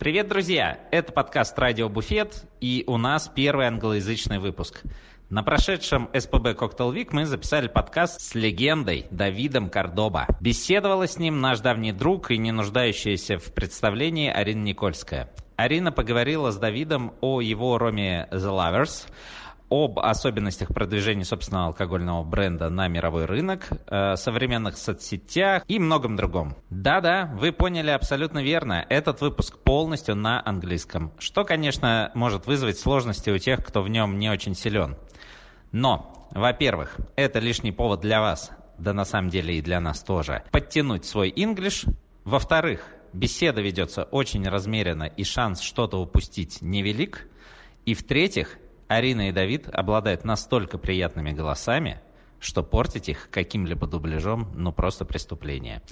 Привет, друзья! Это подкаст «Радио Буфет», и у нас первый англоязычный выпуск. На прошедшем СПБ Cocktail Week мы записали подкаст с легендой Давидом Кордоба. Беседовала с ним наш давний друг и не нуждающаяся в представлении Арина Никольская. Арина поговорила с Давидом о его роме The Lovers, об особенностях продвижения собственного алкогольного бренда на мировой рынок, э, современных соцсетях и многом другом. Да-да, вы поняли абсолютно верно. Этот выпуск полностью на английском, что, конечно, может вызвать сложности у тех, кто в нем не очень силен. Но, во-первых, это лишний повод для вас, да на самом деле и для нас тоже, подтянуть свой English. Во-вторых, беседа ведется очень размеренно и шанс что-то упустить невелик. И в-третьих, Арина и Давид обладают настолько приятными голосами, что портить их каким-либо дубляжом, ну просто преступление.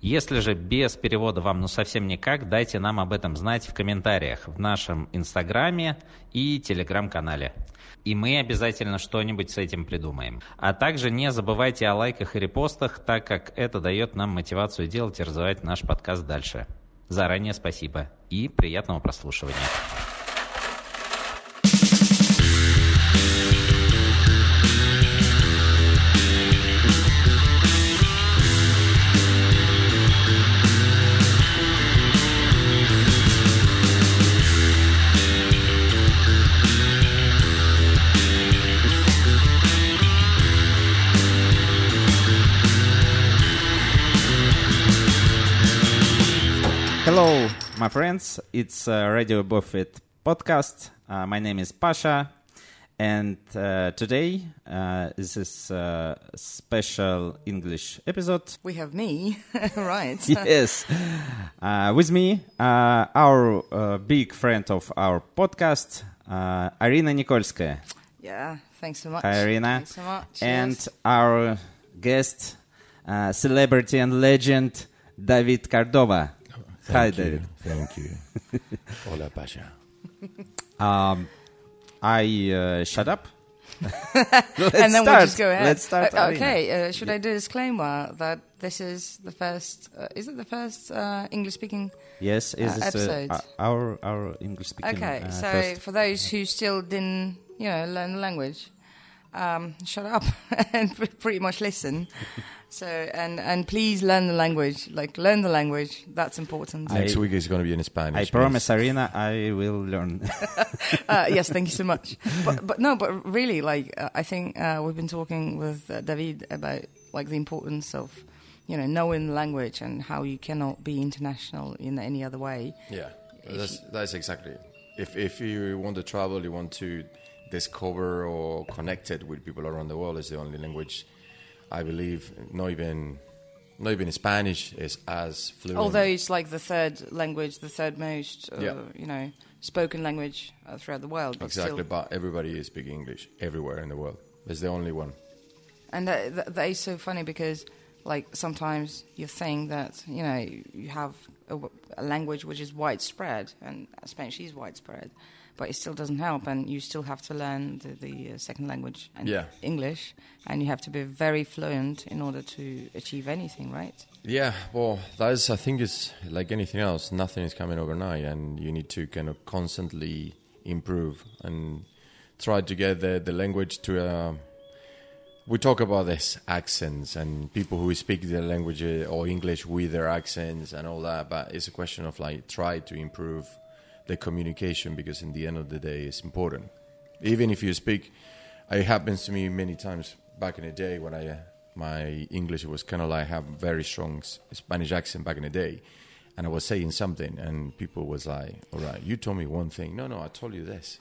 Если же без перевода вам ну совсем никак, дайте нам об этом знать в комментариях в нашем инстаграме и телеграм-канале. И мы обязательно что-нибудь с этим придумаем. А также не забывайте о лайках и репостах, так как это дает нам мотивацию делать и развивать наш подкаст дальше. Заранее спасибо и приятного прослушивания. My friends. It's uh, Radio Bufet podcast. Uh, my name is Pasha, and uh, today uh, this is a special English episode. We have me, right? yes, uh, with me, uh, our uh, big friend of our podcast, uh, Arina Nikolskaya. Yeah, thanks so much. Hi, Arina. Thanks so much. And yes. our guest, uh, celebrity and legend, David Cordoba. Hi, Thank you. David. Thank you. Hola, Pasha. Um, I uh, shut up. Let's and then start. we'll just go ahead. Let's start. Uh, okay, uh, should I do a disclaimer that this is the first? Uh, is it the first uh, English-speaking? Yes, is uh, this episode. uh, our our English speaking? Okay, uh, so first? for those who still didn't, you know, learn the language, um, shut up and pretty much listen. so and and please learn the language. Like learn the language. That's important. I- Next week is going to be in Spanish. I please. promise, Arina, I will learn. uh, yes, thank you so much. But, but no, but really, like uh, I think uh, we've been talking with uh, David about like the importance of you know knowing the language and how you cannot be international in any other way. Yeah, that's, that's exactly it. If, if you want to travel, you want to discover or connect it with people around the world, is the only language I believe, not even, not even Spanish is as fluent. Although it's like the third language, the third most uh, Yeah. you know spoken language uh, throughout the world. But exactly, Still, but everybody is speaking English everywhere in the world. It's the only one. And that, that, that is so funny because, like, sometimes you think that you know you have a language which is widespread, and Spanish is widespread, but it still doesn't help, and you still have to learn the, the uh, second language and Yeah. English, and you have to be very fluent in order to achieve anything, right? Yeah, well, that is, I think, it's like anything else. Nothing is coming overnight, and you need to kind of constantly improve and try to get the, the language to. Uh, we talk about this accents and people who speak the language uh, or English with their accents and all that, but it's a question of like try to improve the communication because in the end of the day, it's important. Even if you speak, it happens to me many times back in the day when I uh, my English was kind of like have very strong Spanish accent back in the day, and I was saying something, and people was like, "All right, you told me one thing. No, no, I told you this.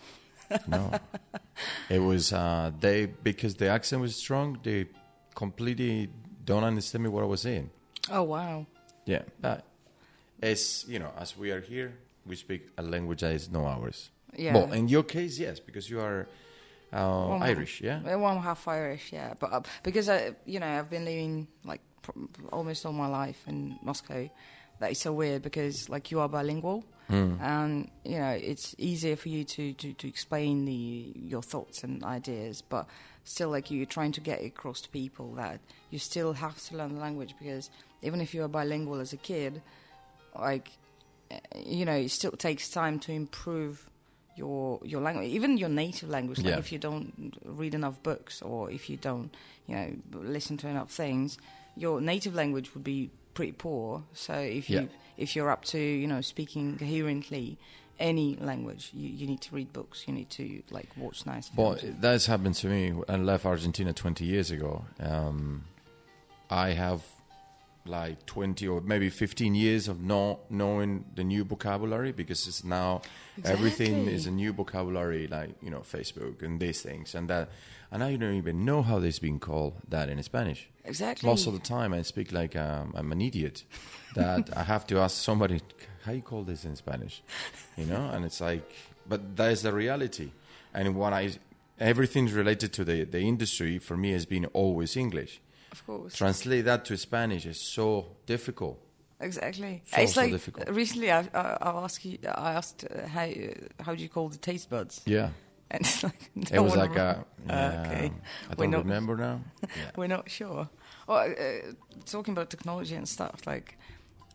No, it was uh, they because the accent was strong. They completely don't understand me what I was saying. Oh wow! Yeah, but it's you know as we are here, we speak a language that is not ours. Yeah. Well, in your case, yes, because you are uh, Well, Irish, yeah. Uh, Well, I'm half Irish, yeah. But uh, because I, you know, I've been living like pr- almost all my life in Moscow. That is so weird because like you are bilingual, and you know it's easier for you to, to, to explain the your thoughts and ideas, but still like you're trying to get across to people that you still have to learn the language because even if you are bilingual as a kid, like you know, it still takes time to improve your your language, even your native language. Like Yeah. if you don't read enough books or if you don't, you know, listen to enough things, your native language would be pretty poor. So if you Yeah. if you're up to you know speaking coherently any language, you, you need to read books. You need to like watch nice Well, films. that's happened to me. I left Argentina 20 years ago. Um, I have like 20 or maybe 15 years of not knowing the new vocabulary because it's now everything is a new vocabulary, like you know Facebook and these things and that, and I don't even know how this being called that in Spanish. exactly. Most of the time, I speak like um, I'm an idiot. That I have to ask somebody, how you call this in Spanish? You know, and it's like, but that is the reality. And when I, everything's related to the, the industry for me has been always English. Of course. Translate that to Spanish is so difficult. Exactly. So, it's so like difficult. recently I, I, I asked you, I asked uh, how how do you call the taste buds? Yeah, And it's like it no was like a. Uh, yeah, okay. I don't not- remember now. Yeah. We're not sure. Well, uh, talking about technology and stuff like,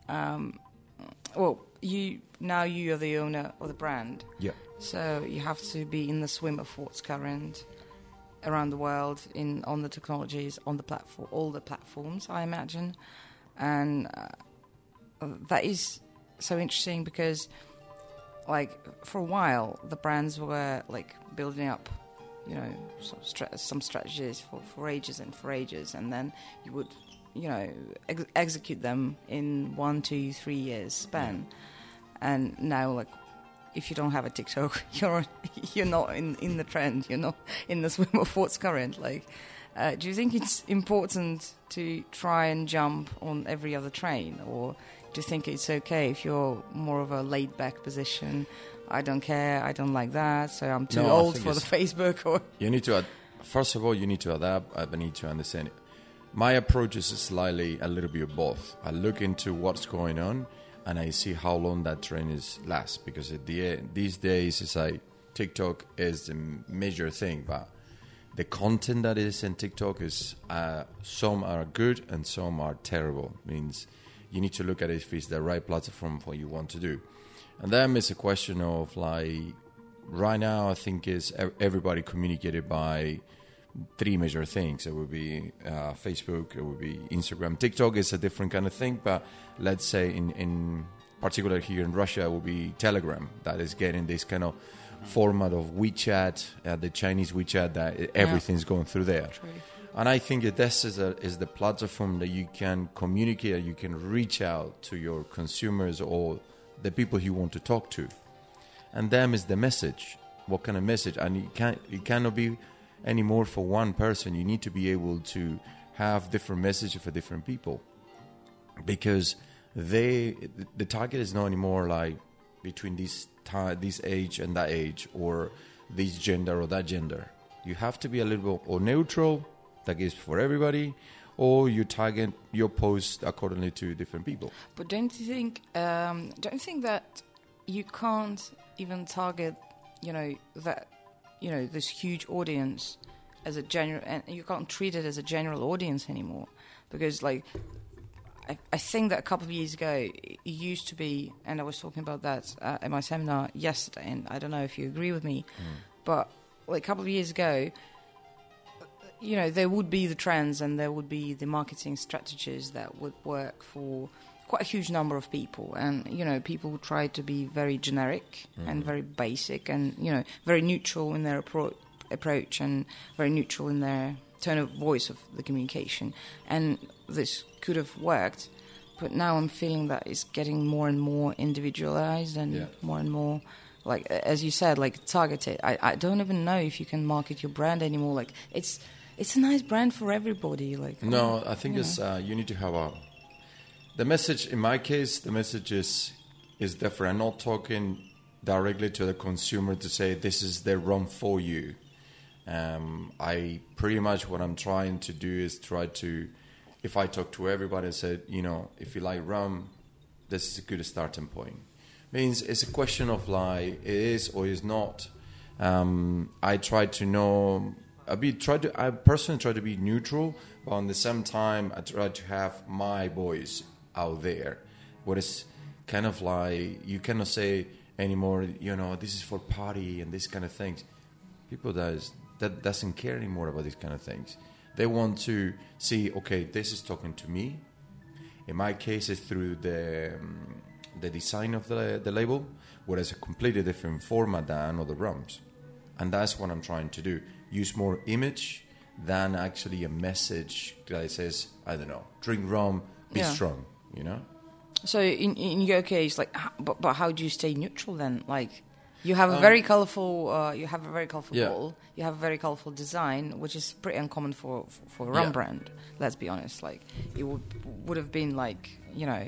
um, well, you now you are the owner of the brand, yeah. so you have to be in the swim of what's current around the world in on the technologies on the platform, all the platforms, I imagine, and uh, that is so interesting because, like, for a while the brands were like building up, you know, some, stra- some strategies for for ages and for ages, and then you would, you know, ex- execute them in one, two, three years span, and now like if you don't have a TikTok, you're you're not in, in the trend. You're not in the swim of what's current. Like, uh, do you think it's important to try and jump on every other train, or do you think it's okay if you're more of a laid back position? I don't care. I don't like that. So I'm too No, old for the Facebook. Or You need to, ad- first of all, you need to adapt. I need to understand it. My approach is slightly a little bit of both. I look into what's going on and I see how long that trend is last. Because at the end, these days, it's like TikTok is the major thing, but the content that is in TikTok is uh, some are good and some are terrible. Means you need to look at if it's the right platform for you want to do. And then it's a question of like right now I think is everybody communicated by three major things. It would be uh, Facebook, it would be Instagram. TikTok is a different kind of thing, but let's say in in particular here in Russia, it would be Telegram that is getting this kind of format of WeChat, uh, the Chinese WeChat that everything's going through there. And I think that this is, a, is the platform that you can communicate, you can reach out to your consumers or the people you want to talk to. And them is the message. What kind of message? And it, can't, it cannot be anymore for one person. You need to be able to have different messages for different people. Because they, the target is not anymore like between this, ti this age and that age or this gender or that gender. You have to be a little bit or neutral, that is for everybody, or you target your post accordingly to different people. But don't you think? Um, don't you think that you can't even target, you know, that, you know, this huge audience as a general, and you can't treat it as a general audience anymore, because like. I, I think that a couple of years ago it used to be, and I was talking about that uh, at my seminar yesterday, and I don't know if you agree with me, but like a couple of years ago, you know, there would be the trends and there would be the marketing strategies that would work for quite a huge number of people. And, you know, people try to be very generic and very basic and, you know, very neutral in their appro- approach and very neutral in their tone of voice of the communication. And this could have worked. But now I'm feeling that it's getting more and more individualized and Yeah. more and more like as you said like targeted I, I don't even know if you can market your brand anymore like it's it's a nice brand for everybody like No, I think it's uh, you need to have a. The message in my case, the message is is different. I'm not talking directly to the consumer to say this is the rum for you. Um, I pretty much what I'm trying to do is try to, if I talk to everybody, I said, you know, if you like rum, this is a good starting point. Means it's a question of like it is or is not. Um, I try to know. I be try to. I personally try to be neutral, but on the same time, I try to have my voice out there. What is kind of like you cannot say anymore. You know, this is for party and this kind of things. People does that doesn't care anymore about these kind of things. They want to see, okay, this is talking to me. In my case, it's through the um, the design of the the label, whereas a completely different format than other rums, and that's what I'm trying to do. Use more image than actually a message that says, I don't know, drink rum, be Yeah. strong. You know. So in in your case, like, but but how do you stay neutral then? Like, you have a Um, very colorful, uh, you have a very colorful Yeah. bottle, you have a very colorful design, which is pretty uncommon for for a rum Yeah. brand. Let's be honest. Like, it would would have been like you know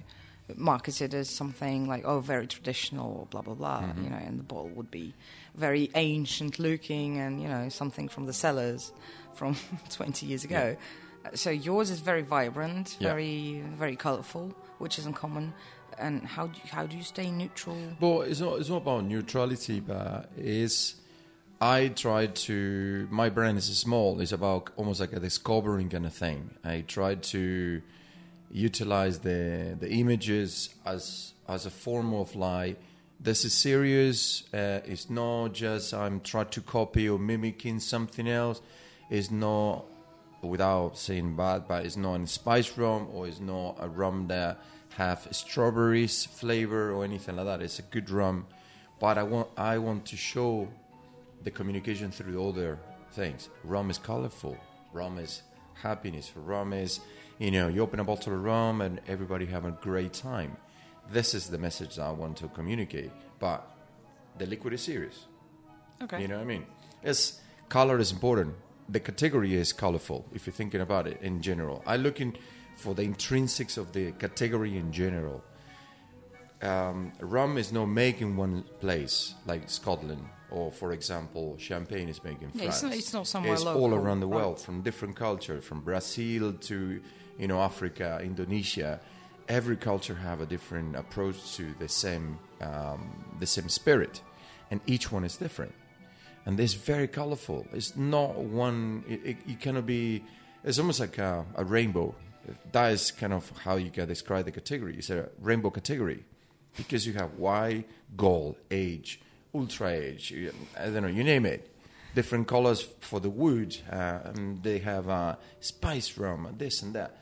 marketed as something like oh very traditional, blah blah blah. Mm-hmm. You know, and the bottle would be very ancient looking, and you know something from the cellars from 20 years ago. Uh, So yours is very vibrant, Yeah. very very colorful, which is uncommon. And how do you, how do you stay neutral? Well, it's not it's not about neutrality, but it's I try to my brand is small. It's about almost like a discovering kind of thing. I try to utilize the the images as as a form of like this is serious. Uh, it's not just I'm trying to copy or mimicking something else. It's not without saying bad, but it's not a spice rum or it's not a rum that have strawberries flavor or anything like that. It's a good rum, but I want I want to show the communication through other things. Rum is colorful. Rum is happiness. Rum is you know you open a bottle of rum and everybody have a great time. This is the message that I want to communicate. But the liquid is serious. Okay. You know what I mean? It's color is important. The category is colorful. If you're thinking about it in general, I'm looking for the intrinsics of the category in general. Um, rum is not made in one place like Scotland, or for example, champagne is made in Yeah, France. it's not- it's not somewhere It's local, all around the right. world, from different cultures, from Brazil to you know Africa, Indonesia. Every culture have a different approach to the same um, the same spirit, and each one is different and it's very colorful. It's not one. It, it, you cannot be. It's almost like a, a rainbow. That is kind of how you can describe the category. It's a rainbow category because you have white, gold, age, ultra age. I don't know. You name it. Different colors for the wood. Uh, they have uh, spice rum and this and that.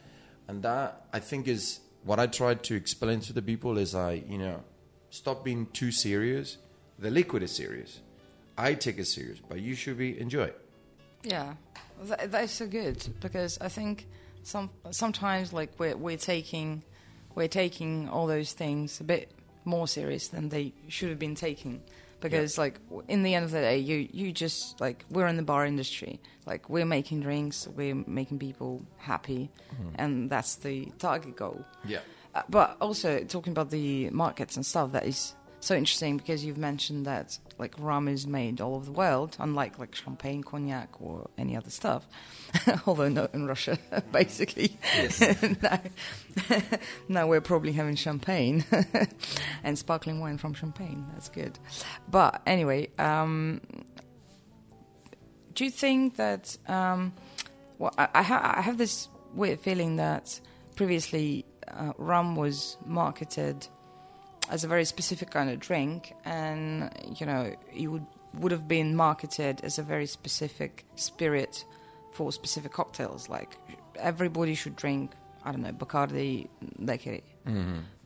And that I think is what I try to explain to the people is I you know stop being too serious. The liquid is serious. I take it serious, but you should be enjoy it. Yeah, Th- that's so good because I think some sometimes like we're we're taking we're taking all those things a bit more serious than they should have been taken because like in the end of the day you you just like we're in the bar industry. Like we're making drinks we're making people happy and that's the target goal. Yeah. uh, but also talking about the markets and stuff, that is so interesting because you've mentioned that like rum is made all over the world, unlike like champagne, cognac, or any other stuff. Although not in Russia, basically. now, now we're probably having champagne and sparkling wine from Champagne. That's good. But anyway, um, do you think that? Um, well, I, I, ha- I have this weird feeling that previously uh, rum was marketed as a very specific kind of drink, and you know, it would would have been marketed as a very specific spirit for specific cocktails. Like everybody should drink, I don't know, Bacardi Daiquiri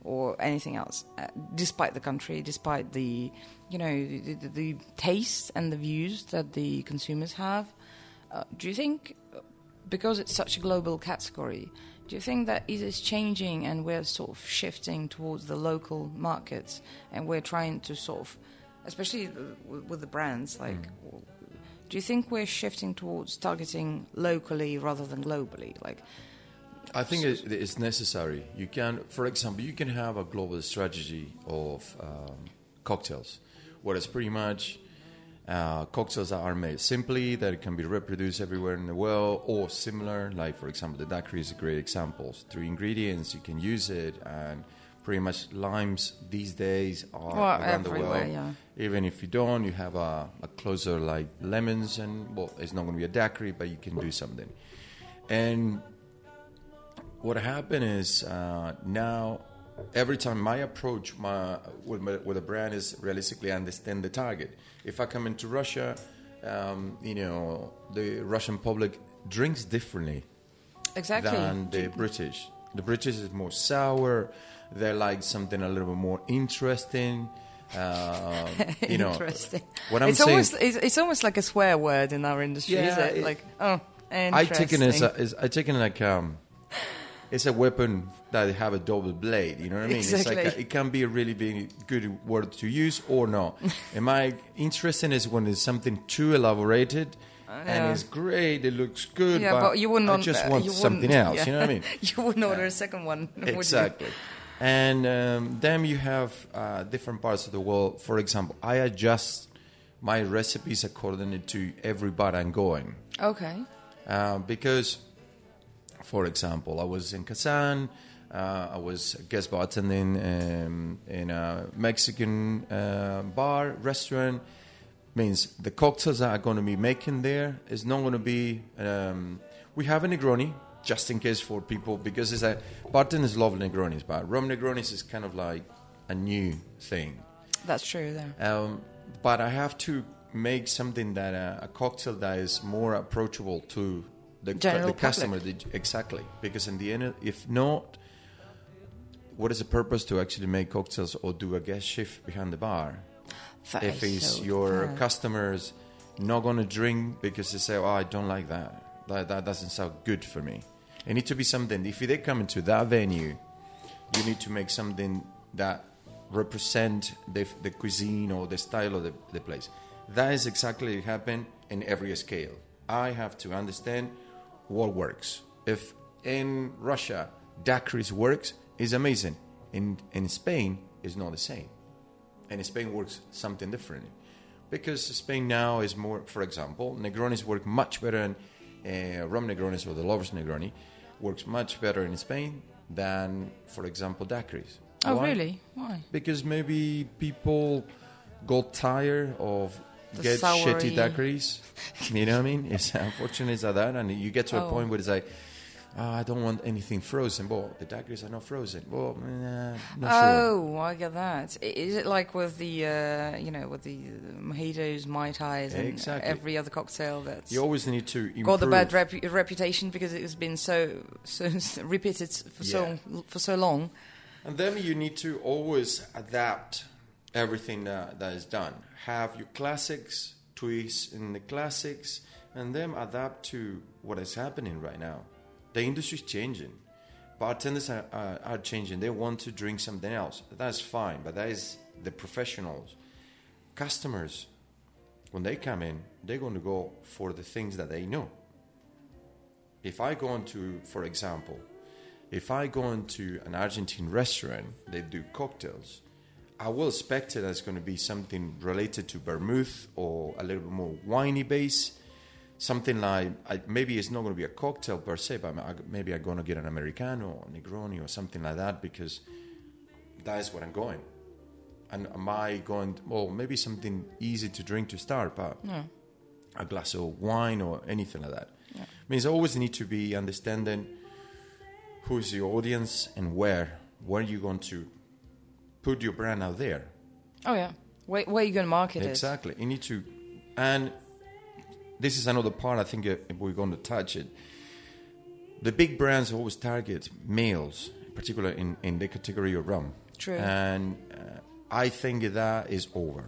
or anything else, uh, despite the country, despite the, you know, the, the, the taste and the views that the consumers have. Uh, do you think, because it's such a global category, do you think that it is changing and we're sort of shifting towards the local markets and we're trying to sort of, especially with, the brands, like, do you think we're shifting towards targeting locally rather than globally? Like, I think it, it's necessary. You can, for example, you can have a global strategy of um, cocktails, whereas pretty much uh, cocktails that are made simply that can be reproduced everywhere in the world or similar. Like for example, the daiquiri is a great example. Three ingredients, you can use it, and pretty much limes these days are Well, around the world. yeah. Even if you don't, you have a, a closer like lemons, and well, it's not going to be a daiquiri, but you can do something. And what happened is uh, now every time my approach my with, my, with a brand is realistically understand the target. If I come into Russia, um, you know, the Russian public drinks differently Exactly. than the British. The British is more sour. They like something a little bit more interesting. Um, you know, interesting. What I'm it's saying, almost it's, it's almost like a swear word in our industry, is Yeah, it? it- like oh, interesting. I take it as, a, as I take it like um, it's a weapon that have a double blade. You know what I mean? It's like Exactly. a, it can be a really really good word to use or not. Am I interested is when it's something too elaborated. Yeah. And it's great. It looks good, yeah, but, but, you wouldn't. I just uh, want you something wouldn't- else. yeah. You know what I mean? you wouldn't order a second one, would you? Exactly. And um, then you have uh, different parts of the world. For example, I adjust my recipes according to every bar I'm going. Okay. Uh, because, for example, I was in Kazan, uh, I was guest bartending um, in a Mexican uh, bar, restaurant. Means the cocktails that I'm going to be making there is not going to be. Um, we have a Negroni, just in case for people, because it's a bartenders love Negronis, but rum Negronis is kind of like a new thing. That's true. There. Um, but I have to make something that uh, a cocktail that is more approachable to the, General the customer. the- exactly, because in the end, if not, what is the purpose to actually make cocktails or do a guest shift behind the bar? That if it's so your customers not going to drink because they say, "Oh, I don't like that. That that doesn't sound good for me." It needs to be something. If they come into that venue, you need to make something that represent the, the cuisine or the style of the, the place. That is exactly what happened in every scale. I have to understand what works. If in Russia daiquiris works, is amazing. In in Spain, is not the same. And in Spain works something different Because Spain now is more, for example, Negronis work much better in uh, rum Negronis or the lovers Negroni works much better in Spain than, for example, daiquiris. Oh, Why? really? Why? Because maybe people got tired of The get shitty soury- daiquiris. you know what I mean? It's unfortunate it's that, and you get to a Oh. point where it's like, oh, I don't want anything frozen. Well, the daiquiris are not frozen. Well, nah, not sure. Oh, I get that. Is it like with the, uh, you know, with the mojitos, mai tais, and Exactly. every other cocktail that's You always need to improve. got the bad repu- reputation because it has been so so repeated for so for so long? And then you need to always adapt everything that, that is done. Have your classics, twists in the classics, and then adapt to what is happening right now. The industry is changing. Bartenders are, are, are changing. They want to drink something else. That's fine, but that is the professionals. Customers, when they come in, they're going to go for the things that they know. If I go into, for example, if I go into an Argentine restaurant, they do cocktails. I will expect it as going to be something related to vermouth or a little bit more winey base. Something like I, maybe it's not going to be a cocktail per se, but I- maybe I'm going to get an americano or Negroni or something like that because that is where I'm going. And am I going? well, maybe something easy to drink to start, but a glass of wine or anything like that. Means I always need to be understanding who is your audience and where where are you going to put your brand out there. Oh yeah, where, where are you going to market it? Exactly. You need to, and this is another part. I think uh, we're going to touch it. The big brands always target males, particularly in in the category of rum. True. And uh, I think that is over.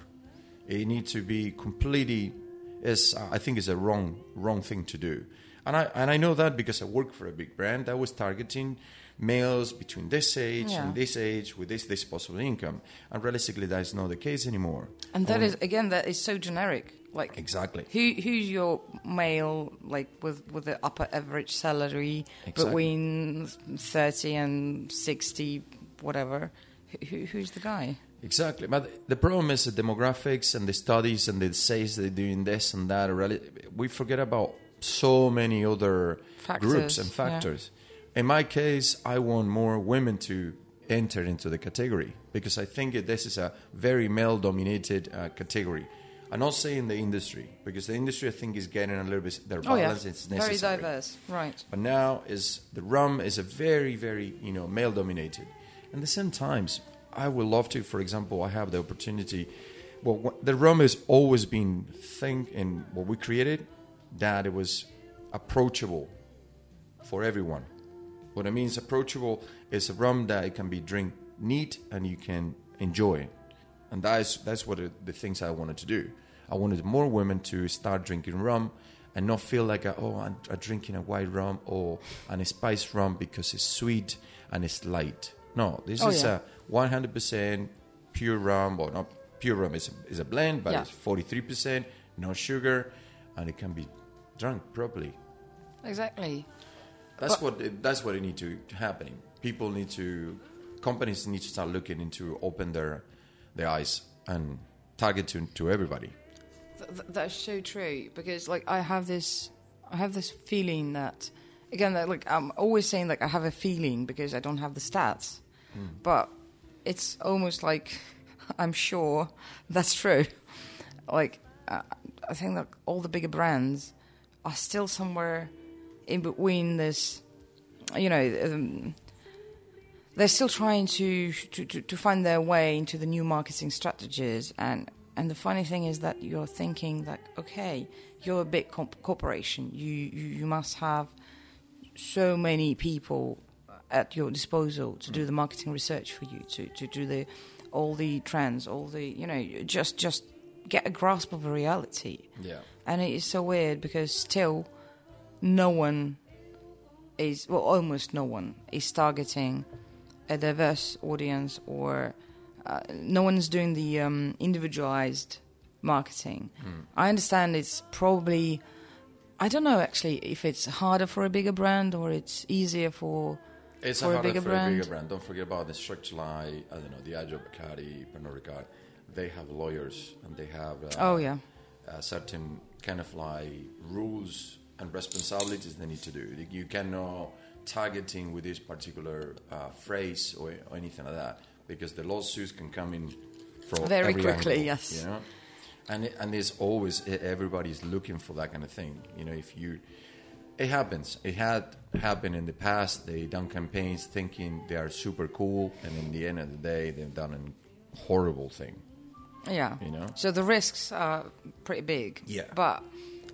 It needs to be completely. Is I think is a wrong wrong thing to do, and I and I know that because I work for a big brand that was targeting males between this age Yeah. and this age with this disposable income, and realistically that is not the case anymore. and that um, is again that is so generic. Like Exactly. Who who's your male like with with the upper average salary Exactly. between thirty and sixty, whatever? Who, who- who's the guy? Exactly, but the problem is the demographics and the studies and the says they're doing this and that. Really, we forget about so many other groups and factors. In my case, I want more women to enter into the category because I think this is a very male-dominated uh, category. I'm not saying the industry because the industry I think is getting a little bit their Oh yeah, balance. It's very diverse, right? But now is the rum is a very very you know male dominated, And at the same times, I would love to. For example, I have the opportunity. Well, the rum has always been thing in what we created that it was approachable for everyone. What I mean is approachable is a rum that it can be drink neat and you can enjoy, and that's that's what it, the things I wanted to do. I wanted more women to start drinking rum and not feel like oh I'm, I'm drinking a white rum or an spiced rum because it's sweet and it's light. No, this Oh, is yeah. a 100% pure rum, or not pure rum is is a blend, but Yeah. it's 43%, no sugar, and it can be drunk properly. Exactly. That's But- what it, that's what it need to happen. People need to companies need to start looking into open their their eyes and target to to everybody. Th- th- that's so true because like I have this I have this feeling that again that like I'm always saying like I have a feeling because I don't have the stats but it's almost like I'm sure that's true like uh, I think that all the bigger brands are still somewhere in between this you know um, they're still trying to, to, to, to find their way into the new marketing strategies. And and the funny thing is that you're thinking that okay you're a big comp- corporation. You, you you must have so many people at your disposal to do the marketing research for you to, to do the all the trends all the you know just just get a grasp of the reality. Yeah. and it is so weird because still no one is well almost no one is targeting a diverse audience or uh, no one's doing the um, individualized marketing i understand it's probably i don't know actually if it's harder for a bigger brand or it's easier for It's For a harder bigger for brand? a bigger brand. Don't forget about the structure like I don't know, Diageo Bacardi, Pernod Ricard. They have lawyers and they have uh, oh yeah a certain kind of like rules and responsibilities they need to do. You cannot targeting with this particular uh, phrase or, or anything like that because the lawsuits can come in from Very quickly, angle, yes. You know, and and there's always everybody's looking for that kind of thing. You know, if you it happens. It had happened in the past. They done campaigns thinking they are super cool, and in the end of the day, they've done a horrible thing. Yeah. You know? So the risks are pretty big. Yeah. But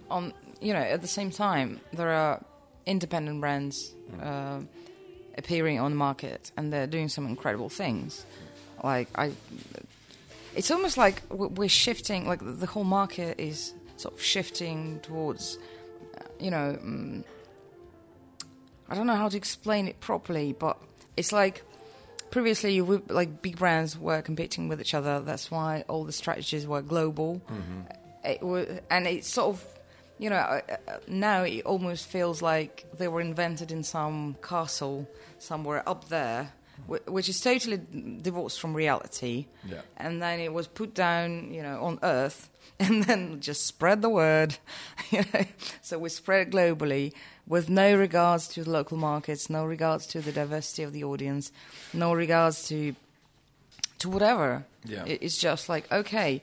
on you know at the same time there are independent brands Mm. uh, appearing on the market and they're doing some incredible things. Like I, it's almost like we're shifting. Like the whole market is sort of shifting towards, uh, you know. Um, I don't know how to explain it properly, but it's like previously you we, like big brands were competing with each other that's why all the strategies were global it was, and it's sort of you know uh, now it almost feels like they were invented in some castle somewhere up there which is totally divorced from reality Yeah. and then it was put down you know on earth and then just spread the word you know so we spread it globally with no regards to the local markets no regards to the diversity of the audience no regards to to whatever Yeah. It's just like okay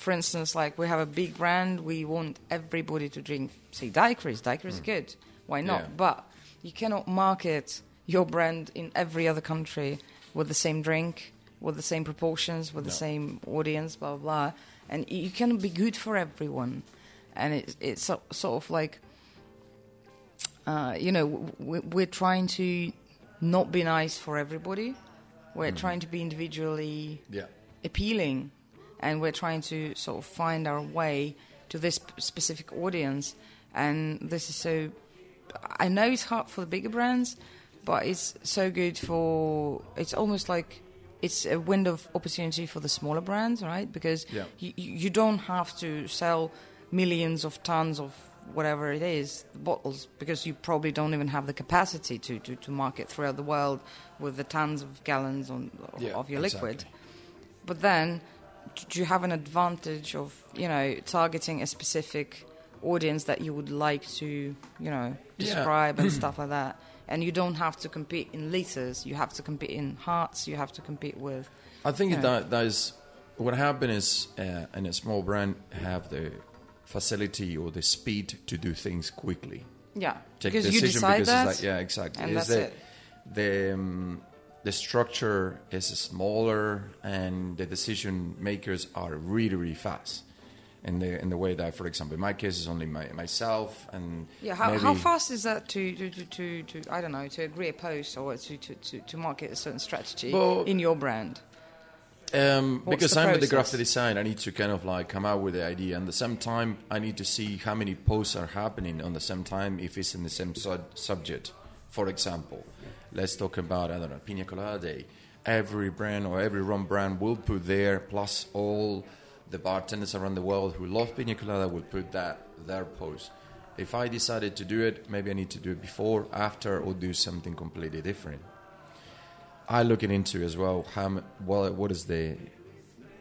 for instance like we have a big brand we want everybody to drink say daiquiris daiquiris is good why not Mm. Yeah. but you cannot market your brand in every other country with the same drink, with the same proportions, with the same audience, blah blah blah. And you cannot be good for everyone. And it's it's so, sort of like, uh, you know, we're trying to not be nice for everybody. We're trying to be individually Yeah. appealing and we're trying to sort of find our way to this specific audience and this is so i know it's hard for the bigger brands but it's so good for it's almost like it's a window of opportunity for the smaller brands right because Yeah. you, you don't have to sell millions of tons of whatever it is bottles because you probably don't even have the capacity to, to, to market throughout the world with the tons of gallons on, Yeah, of your liquid exactly. but then, do you have an advantage of you know targeting a specific audience that you would like to you know Yeah. describe and stuff like that? And you don't have to compete in liters. You have to compete in hearts. You have to compete with. I think Yeah. that that is what happened is uh, in a small brand have the facility or the speed to do things quickly. Yeah, Take because you decide because that. it's like yeah exactly. and It's that's the, it. The um, the structure is smaller and the decision makers are really really fast in the in the way that for example in my case is only my, myself and Yeah, how, how fast is that to, to, to, to, to, I don't know, to agree a post or to, to, to, to market a certain strategy Well- in your brand? Um, because I'm with the graphic design, I need to kind of like come out with the idea, and at the same time, I need to see how many posts are happening on the same time if it's in the same sub- subject. For example, let's talk about I don't know Pina Colada Day. Every brand or every rum brand will put there, plus all the bartenders around the world who love Pina Colada will put that their post. If I decided to do it, maybe I need to do it before, after, or do something completely different. I looking into as well how well what is the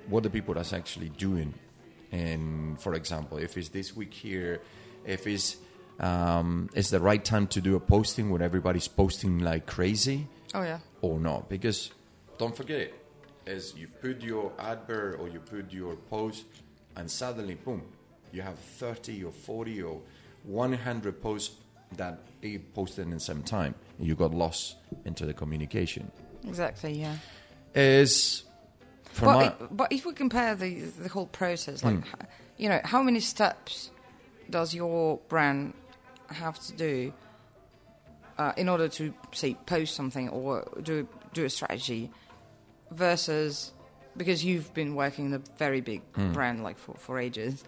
what the people that's actually doing, and for example, if it's this week here, if it's um, it's the right time to do a posting when everybody's posting like crazy Oh, yeah. or not because don't forget it is you put your advert or you put your post and suddenly boom you have 30 or 40 or 100 posts that they posted in the same time and you got lost into the communication Exactly, yeah. is But, my, i- but if we compare the, the whole process, like, Hmm. you know, how many steps does your brand have to do uh, in order to, say, post something or do, do a strategy versus, because you've been working in a very big Hmm. brand, like, for, for ages,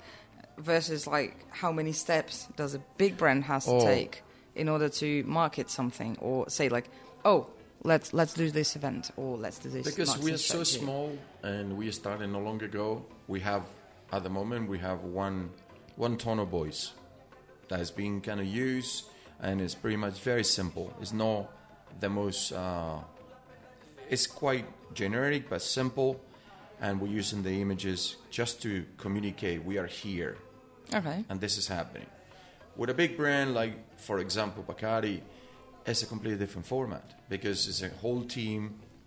versus, like, how many steps does a big brand has to Oh. take in order to market something or say, like, oh, let's let's do this event or let's do this because we are so strategy. small and we started not long ago we have at the moment we have one one tone of voice that is being kind of used and it's pretty much very simple it's not the most uh, it's quite generic but simple and we're using the images just to communicate we are here Okay. and this is happening. With a big brand like, for example, Bacardi, it's a completely different format because it's a whole team.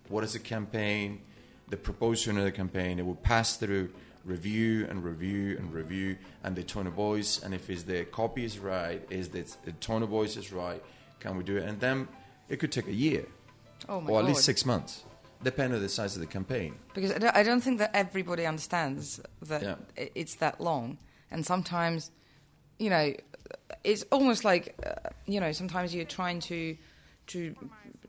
What is the campaign? The proportion of the campaign. It will pass through review and review and review, and the tone of voice. And if it's the copy is right, is the, the tone of voice is right, can we do it? And then it could take a year Oh or at god. least six months, depending on the size of the campaign. Because I don't, I don't think that everybody understands that Yeah. it's that long, and sometimes, you know, it's almost like, uh, you know, sometimes you're trying to to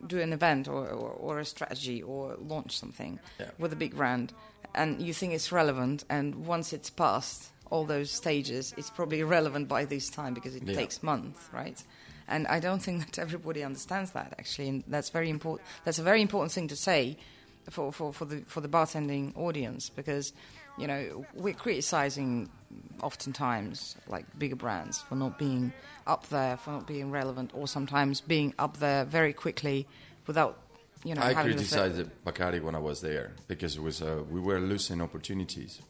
do an event or, or, or a strategy or launch something Yeah. with a big brand, and you think it's relevant, and once it's passed all those stages, it's probably irrelevant by this time because it Yeah. takes months, right? And I don't think that everybody understands that actually, and that's very important. That's a very important thing to say for, for, for the for the bartending audience because you know we're criticizing oftentimes like bigger brands for not being up there, for not being relevant, or sometimes being up there very quickly without you know I having the fir- criticized Bacardi when I was there because it was uh, we were losing opportunities,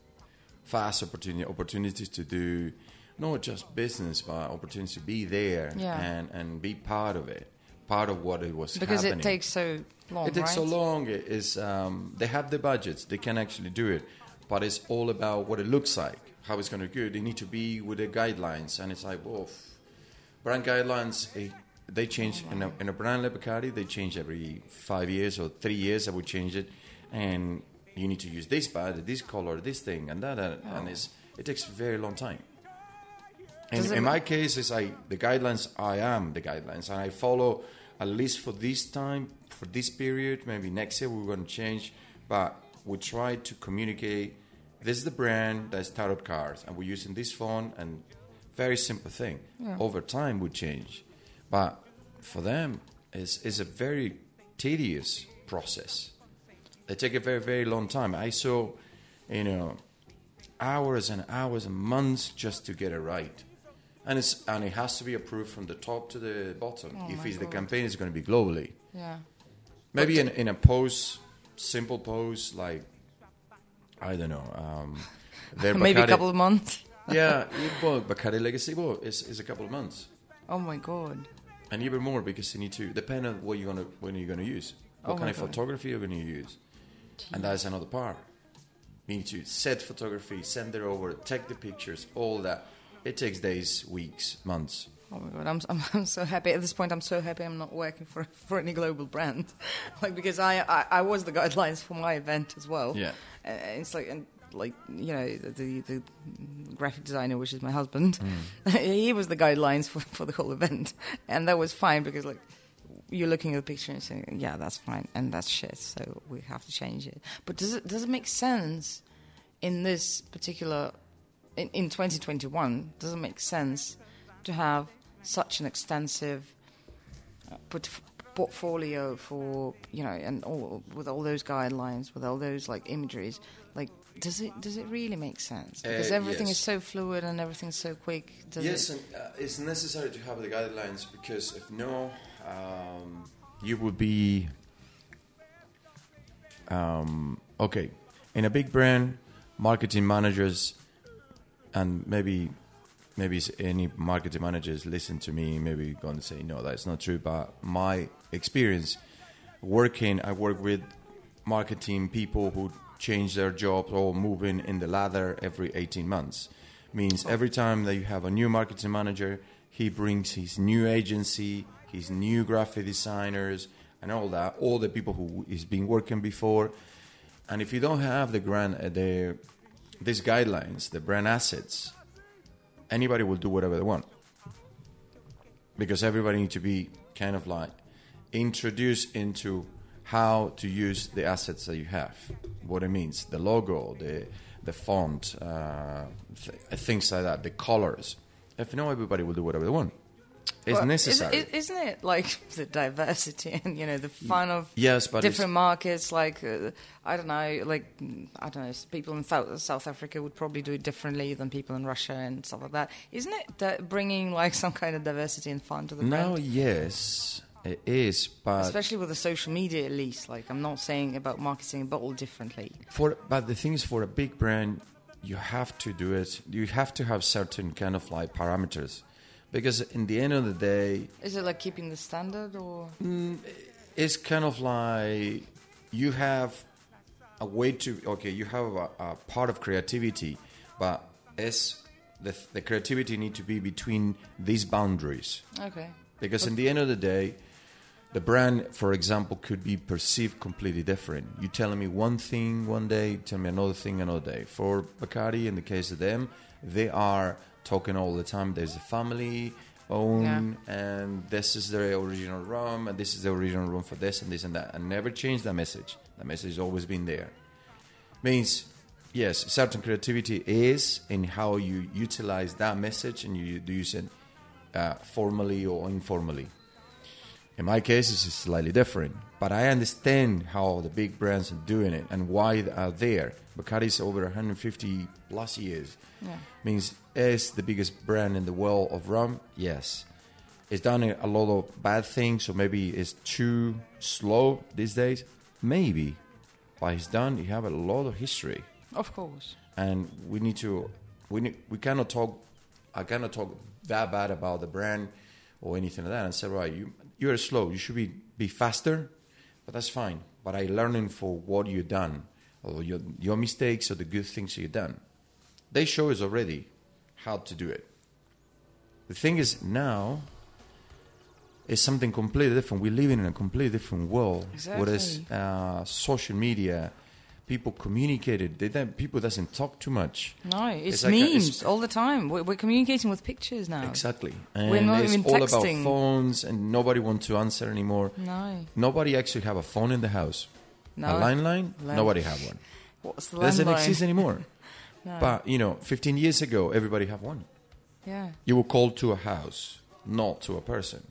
fast opportunity opportunities to do not just business but opportunities to be there Yeah. and and be part of it, part of what it was because happening. it takes so long. It takes so long. It is um, they have the budgets, they can actually do it, but it's all about what it looks like, how it's going to go. They need to be with the guidelines, and it's like, well, brand guidelines. eh, they change in a, in a brand like Bacardi. They change every five years or three years. I would change it, and you need to use this bad, this color, this thing, and that, and, and it's, it takes a very long time. And in my case, it's like the guidelines. I am the guidelines, and I follow at least for this time, for this period. Maybe next year we're going to change, but we try to communicate. This is the brand that's tarot cards, and we're using this font and very simple thing. Over time, would change, but for them, it's, it's a very tedious process. They take a very very long time. I saw, you know, hours and hours and months just to get it right. And it's and it has to be approved from the top to the bottom. Oh if it's the campaign is going to be globally. Yeah. Maybe in, in a post, simple post like I don't know. Um, Maybe a couple of months. yeah, well, Bacardi Legacy well, is is a couple of months, Oh my god. and even more because you need to depend on what you're gonna when you're gonna use, what Oh kind of God. photography you're gonna use, and that's another part. You need to set photography, send it over, take the pictures, all that. It takes days, weeks, months. Oh my god, I'm, I'm I'm so happy at this point. I'm so happy I'm not working for for any global brand, like because I, I I was the guidelines for my event as well. Yeah. Uh, and it's like and like you know the the graphic designer, which is my husband, hmm. he was the guidelines for for the whole event, and that was fine because like you're looking at the picture and saying, yeah, that's fine, and that's shit, so we have to change it. But does it does it make sense in this particular in, in 2021? Does it make sense to have such an extensive uh, put, portfolio for you know, and all with all those guidelines, with all those like imageries? Like, does it does it really make sense? Because Uh, everything is so fluid and everything's so quick. Does yes, it, and uh, it's necessary to have the guidelines because if no, um, you would be um, okay. In a big brand, marketing managers and maybe maybe any marketing managers listen to me maybe going to say no that's not true. But my experience working i work with marketing people who change their jobs or moving in the ladder every 18 months. Means every time that you have a new marketing manager he brings his new agency his new graphic designers and all that all the people who he's been working before. And if you don't have the grand the these guidelines the brand assets anybody will do whatever they want. Because everybody needs to be kind of like introduced into how to use the assets that you have what it means the logo the the font uh, th- things like that the colors. If no everybody will do whatever they want it's Well, necessary Isn't, it like the diversity and you know the fun of yes but different markets? Like uh, I don't know, like mm, I don't know, people in South, South Africa would probably do it differently than people in Russia and stuff like that. Isn't it that bringing like some kind of diversity and fun to the now brand? yes it is but Especially with the social media, at least. Like I'm not saying about marketing a bottle differently. For but the thing is, for a big brand, you have to do it. You have to have certain kind of like parameters, because in the end of the day, Is it like keeping the standard or? Mm, it's kind of like you have a way to okay. You have a, a part of creativity, but it's the the creativity need to be between these boundaries. Okay. Because in the end of the day, the brand, for example, could be perceived completely different. You telling me one thing one day, tell me another thing another day. For Bacardi, in the case of them, they are talking all the time. There's a family own, and this is the original rum, and this is the original rum for this and this and that, and never change that message. The message has always been there. Means yes, certain creativity is in how you utilize that message and you do use it uh, formally or informally. In my case, it's slightly different, but I understand how the big brands are doing it and why they are there. Bacardi is over 150 plus years. Yeah. Means is the biggest brand in the world of rum. Yes, it's done a lot of bad things, so maybe it's too slow these days. Maybe, but it's done. You have a lot of history Of course. and we need to we need, we cannot talk I cannot talk that bad about the brand or anything like that and say right you you are slow you should be be faster but that's fine but I learning for what you've done or your your mistakes or the good things you've done they show us already how to do it. The thing is now it's something completely different. We're living in a completely different world. Whereas Exactly. uh, social media people communicated they don't, people doesn't talk too much. No, it's, It's like a- memes it's- all the time. We're, we're communicating with pictures now. exactly. And We're not it's even all texting. about phones and nobody wants to answer anymore. No, nobody actually have a phone in the house. No. a landline? Land- nobody have one. What's the doesn't exist anymore No. but you know 15 years ago everybody have one yeah. you were called to a house not to a person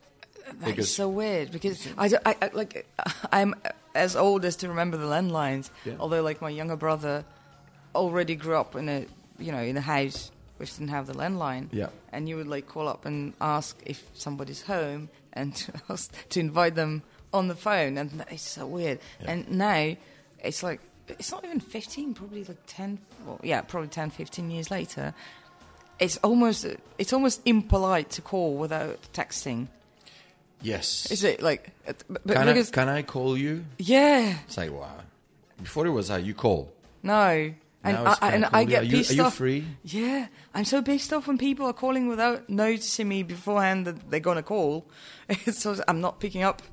That is Because- so weird because I, I, I like I'm as old as to remember the landlines. Yeah. Although like my younger brother already grew up in a you know in a house which didn't have the landline. Yeah. And you would like call up and ask if somebody's home and to ask, to invite them on the phone and it's so weird. Yeah. And now it's like it's not even 15 probably like 10 well, yeah probably 10 15 years later it's almost it's almost impolite to call without texting yes is it like? But, can, I, can I call you yeah, it's like wow before it was like you call no, And I, and I get Are you- pissed are you off. free? Yeah, I'm so pissed off when people are calling without noticing me beforehand that they're gonna call. so I'm not picking up.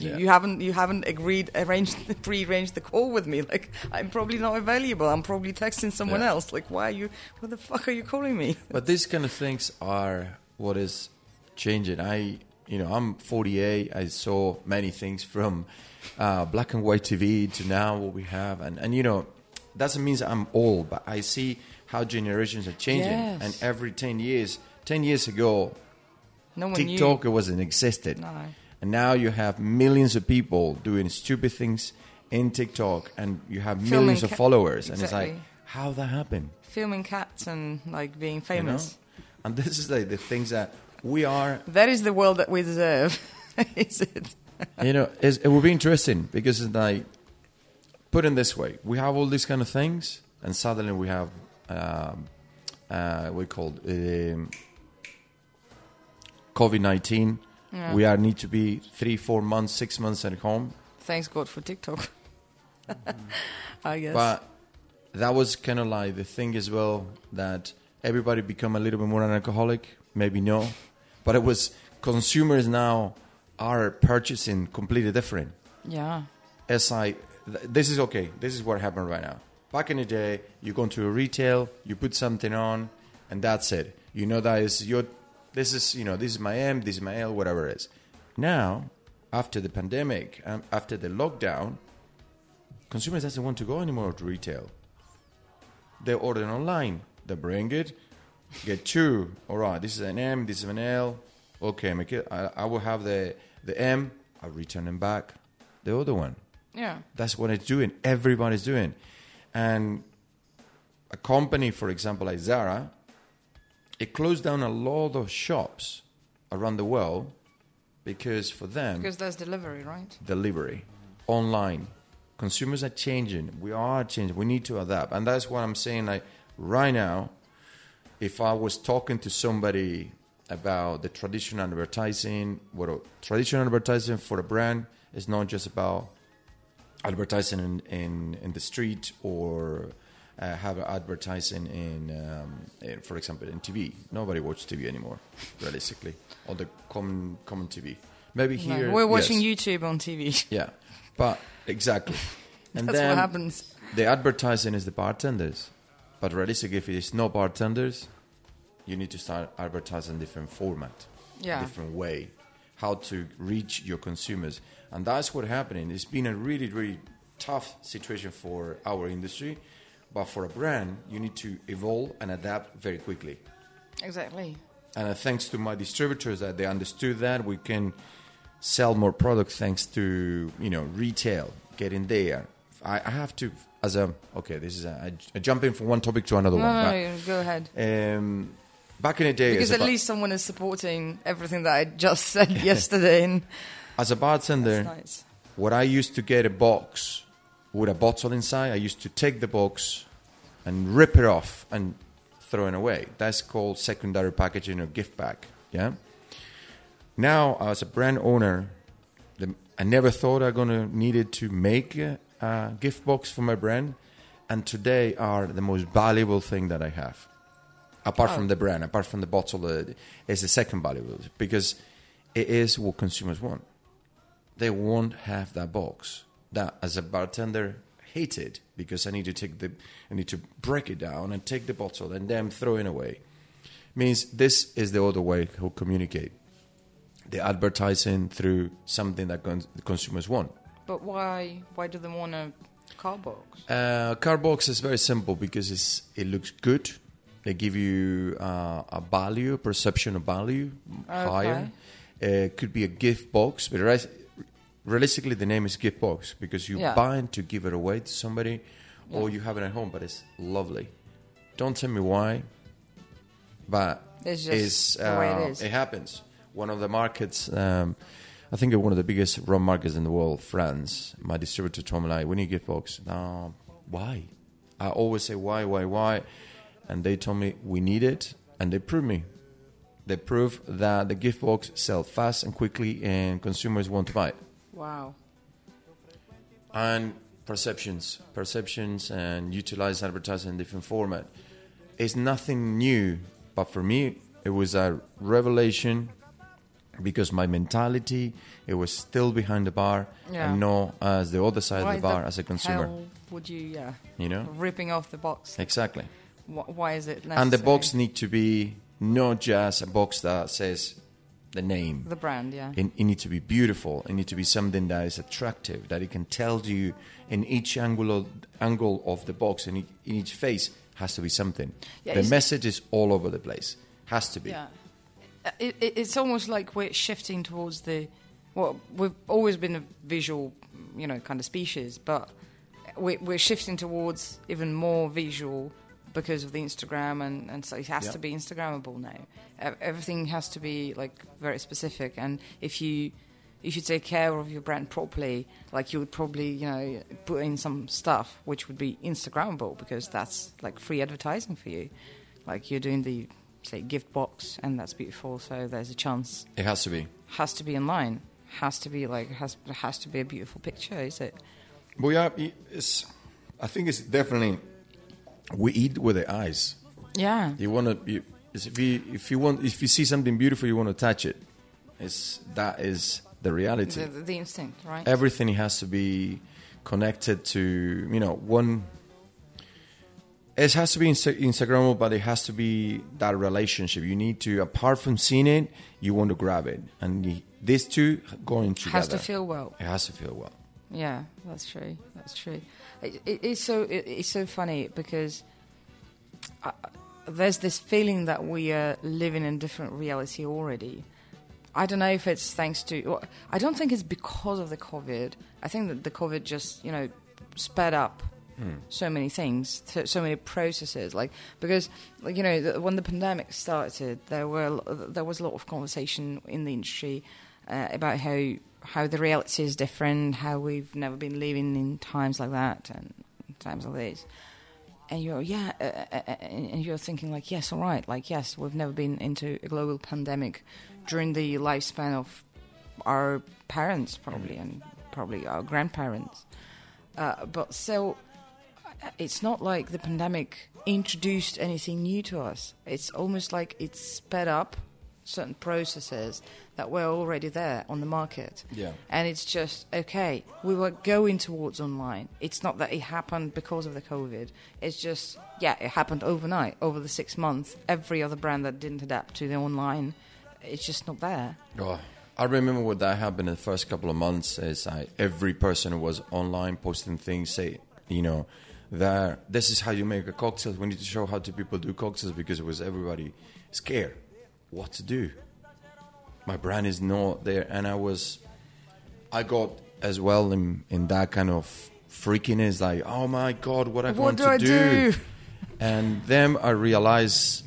You, Yeah. you haven't you haven't agreed arranged pre-arranged the call with me. Like I'm probably not available. I'm probably texting someone Yeah. else. Like why are you? What the fuck are you calling me? But these kind of things are what is changing. I, you know, I'm 48. I saw many things from uh, black and white TV to now what we have, and and you know, doesn't mean I'm old, but I see how generations are changing, Yes. and every 10 years, 10 years ago, No one TikTok knew. wasn't existed, No. And now you have millions of people doing stupid things in TikTok, and you have Filming millions of followers, and it's like, Exactly. how that happened? Filming cats and like being you famous. know? And this is like the things that we are That is the world that we deserve. is it? you know, it's, it will be interesting because it's like, put in this way, we have all these kind of things, and suddenly we have, um, uh, we called um, COVID nineteen. Yeah. We are need to be three, four months, six months at home. Thanks God for TikTok. I guess. But that was kind of like the thing as well that everybody become a little bit more an alcoholic. Maybe no, but it was consumers now are purchasing completely different. yeah. as I, th- this is okay. This is what happened right now. Back in the day, you go to a retail, you put something on, and that's it. You know that is your, this is you know this is my M, this is my L, whatever it is. Now, after the pandemic, um, after the lockdown, consumers doesn't want to go anymore to retail. They order online. They bring it, get two. All right, this is an M, this is an L. Okay, make it. I, I will have the the M. I return them back. The other one. Yeah. That's what it's doing. Everybody's doing. And a company, for example, like Zara, it closed down a lot of shops around the world because for them, Because there's delivery, right? delivery, online, consumers are changing. We are changing. We need to adapt. And that's what I'm saying. Like right now, if I was talking to somebody about the traditional advertising, what a traditional advertising for a brand is not just about advertising in, in, in the street or uh, have advertising in, um, in, for example, in TV. Nobody watches TV anymore, realistically, on the common common TV. Maybe No, here we're watching yes. YouTube on TV. Yeah, but exactly. And That's then what happens. The advertising is the bartenders, but realistically, if it is no bartenders, you need to start advertising different format, Yeah. different way, how to reach your consumers, and that's what happening. It's been a really, really tough situation for our industry, but for a brand, you need to evolve and adapt very quickly. Exactly. And uh, thanks to my distributors that they understood that we can sell more products thanks to you know retail getting there. I, I have to as a okay. This is a, jump in from one topic to another No, one. no, no, go ahead. um, back in the day, Because at least someone is supporting everything that I just said yesterday. As a bartender, nice. what I used to get a box with a bottle inside, I used to take the box and rip it off and throw it away. That's called secondary packaging or gift bag. Yeah. Now, as a brand owner, the, I never thought I'm gonna needed to make a, a gift box for my brand, and today are the most valuable thing that I have. Apart Oh. from the brand, apart from the bottle, uh, is the second valuable because it is what consumers want they won't have that box. That as a bartender hate it because I need to take the I need to break it down and take the bottle and then throw it away. Means this is the other way to communicate. The advertising through something that cons- consumers want. But why? Why do they want a car box? Uh, card box is very simple because it's, it looks good. They give you uh, a value, perception of value higher. Uh, it could be a gift box, but realistically, the name is gift box because you Yeah. buy it to give it away to somebody, or you have it at home. But it's lovely. Don't tell me why, but It's just the way it uh. It happens. One of the markets. Um, I think one of the biggest rum markets in the world, France. My distributor told me like, "We need gift box." No, why? I always say why, why, why, and they told me we need it, and they proved me. They prove that the gift box sells fast and quickly, and consumers want to buy it. Wow. And perceptions, perceptions, and utilize advertising in different format. It's nothing new, but for me, it was a revelation because my mentality it was still behind the bar Yeah. and not as the other side Why of the bar the as a consumer. would you, yeah, You know ripping off the box? exactly. Why is it necessary? And the box need to be not just a box that says the name. the brand, yeah. It, it needs to be beautiful. It needs to be something that is attractive, that it can tell you in each angle of, angle of the box, in, in each face, has to be something. Yeah, the message is all over the place. Has to be. Yeah, Uh, it, it, it's almost like we're shifting towards the. Well, we've always been a visual, you know, kind of species, but we're, we're shifting towards even more visual because of the Instagram, and, and so it has Yeah. to be Instagrammable now. Everything has to be like very specific, and if you if you take care of your brand properly, like you would probably, you know, put in some stuff which would be Instagrammable because that's like free advertising for you. Like you're doing the say gift box, and that's beautiful. So there's a chance It has to be. has to be in line. has to be like has has to be a beautiful picture, is it? Well, yeah, it's, I think it's definitely, we eat with the eyes. Yeah, You want to, if you if you want if you see something beautiful, you want to touch it. It's that is the reality. the, the instinct, right? Everything has to be connected to you know one. It has to be Insta- Instagrammable, but it has to be that relationship. You need to, apart from seeing it, you want to grab it, and these two going together. has to feel well. It has to feel well. Yeah, that's true. That's true. It, it, it's so it, it's so funny because I, there's this feeling that we are living in different reality already. I don't know if it's thanks to. Well, I don't think it's because of the COVID. I think that the COVID just you know sped up hmm. so many things, so, so many processes. Like because like you know the, when the pandemic started, there were there was a lot of conversation in the industry uh, about how how the reality is different, how we've never been living in times like that and times like this. And you're yeah, uh, uh, uh, and you're thinking like yes, all right, like yes, we've never been into a global pandemic during the lifespan of our parents probably and probably our grandparents. Uh, but uh, it's not like the pandemic introduced anything new to us. It's almost like it sped up certain processes that were already there on the market. Yeah. And it's just, okay, we were going towards online. It's not that it happened because of the COVID. It's just, yeah, it happened overnight, over the six months. Every other brand that didn't adapt to the online, it's just not there. Oh, I remember what that happened in the first couple of months. Is I, every person who was online posting things, say, you know, that this is how you make a cocktail. We need to show how to people do cocktails because it was everybody scared what to do. My brand is not there, and I was, I got as well in in that kind of freakiness, like, oh my god, what I What do to I do? And then I realized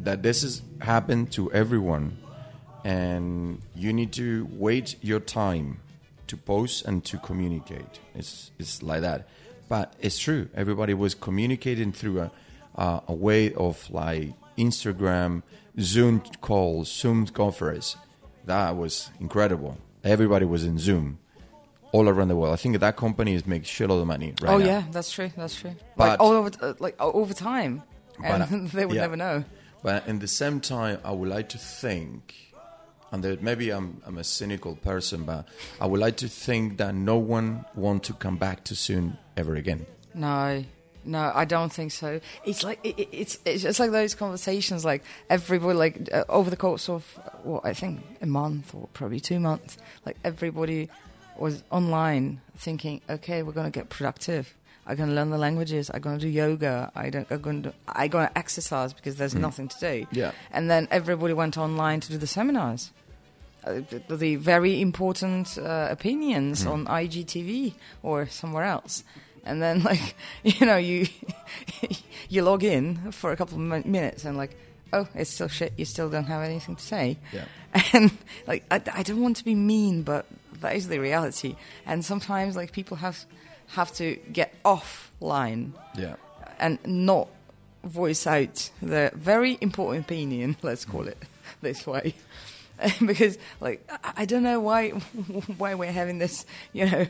that this has happened to everyone, and you need to wait your time to post and to communicate. It's it's like that, but it's true. Everybody was communicating through a uh, a way of like Instagram, Zoom calls, Zoom conference. That was incredible. Everybody was in Zoom all around the world. I think that company is making shitload of money right oh now. yeah, that's true. That's true. But- like all over, uh, like o- over time, and But, uh, they would yeah. never know. But in the same time, I would like to think, and that maybe I'm, I'm a cynical person, but I would like to think that no one want to come back too soon ever again. No, no, I don't think so. It's like it, it- it's it's just like those conversations. Like everybody, like uh, over the course of what I think a month or probably two months, like everybody was online thinking, okay, we're going to get productive. I'm going to learn the languages. I'm going to do yoga. I don't. I'm going to. I'm going to exercise because there's nothing to do. Yeah. And then everybody went online to do the seminars. Uh, the, the very important uh, opinions on IGTV or somewhere else. And then, like, you know, you you log in for a couple of min- minutes and, like, oh, it's still shit. You still don't have anything to say. Yeah. And, like, I, I don't want to be mean, but that is the reality. And sometimes, like, people have have to get offline Yeah. and not voice out their very important opinion, let's call it this way. because like I, I don't know why why we're having this you know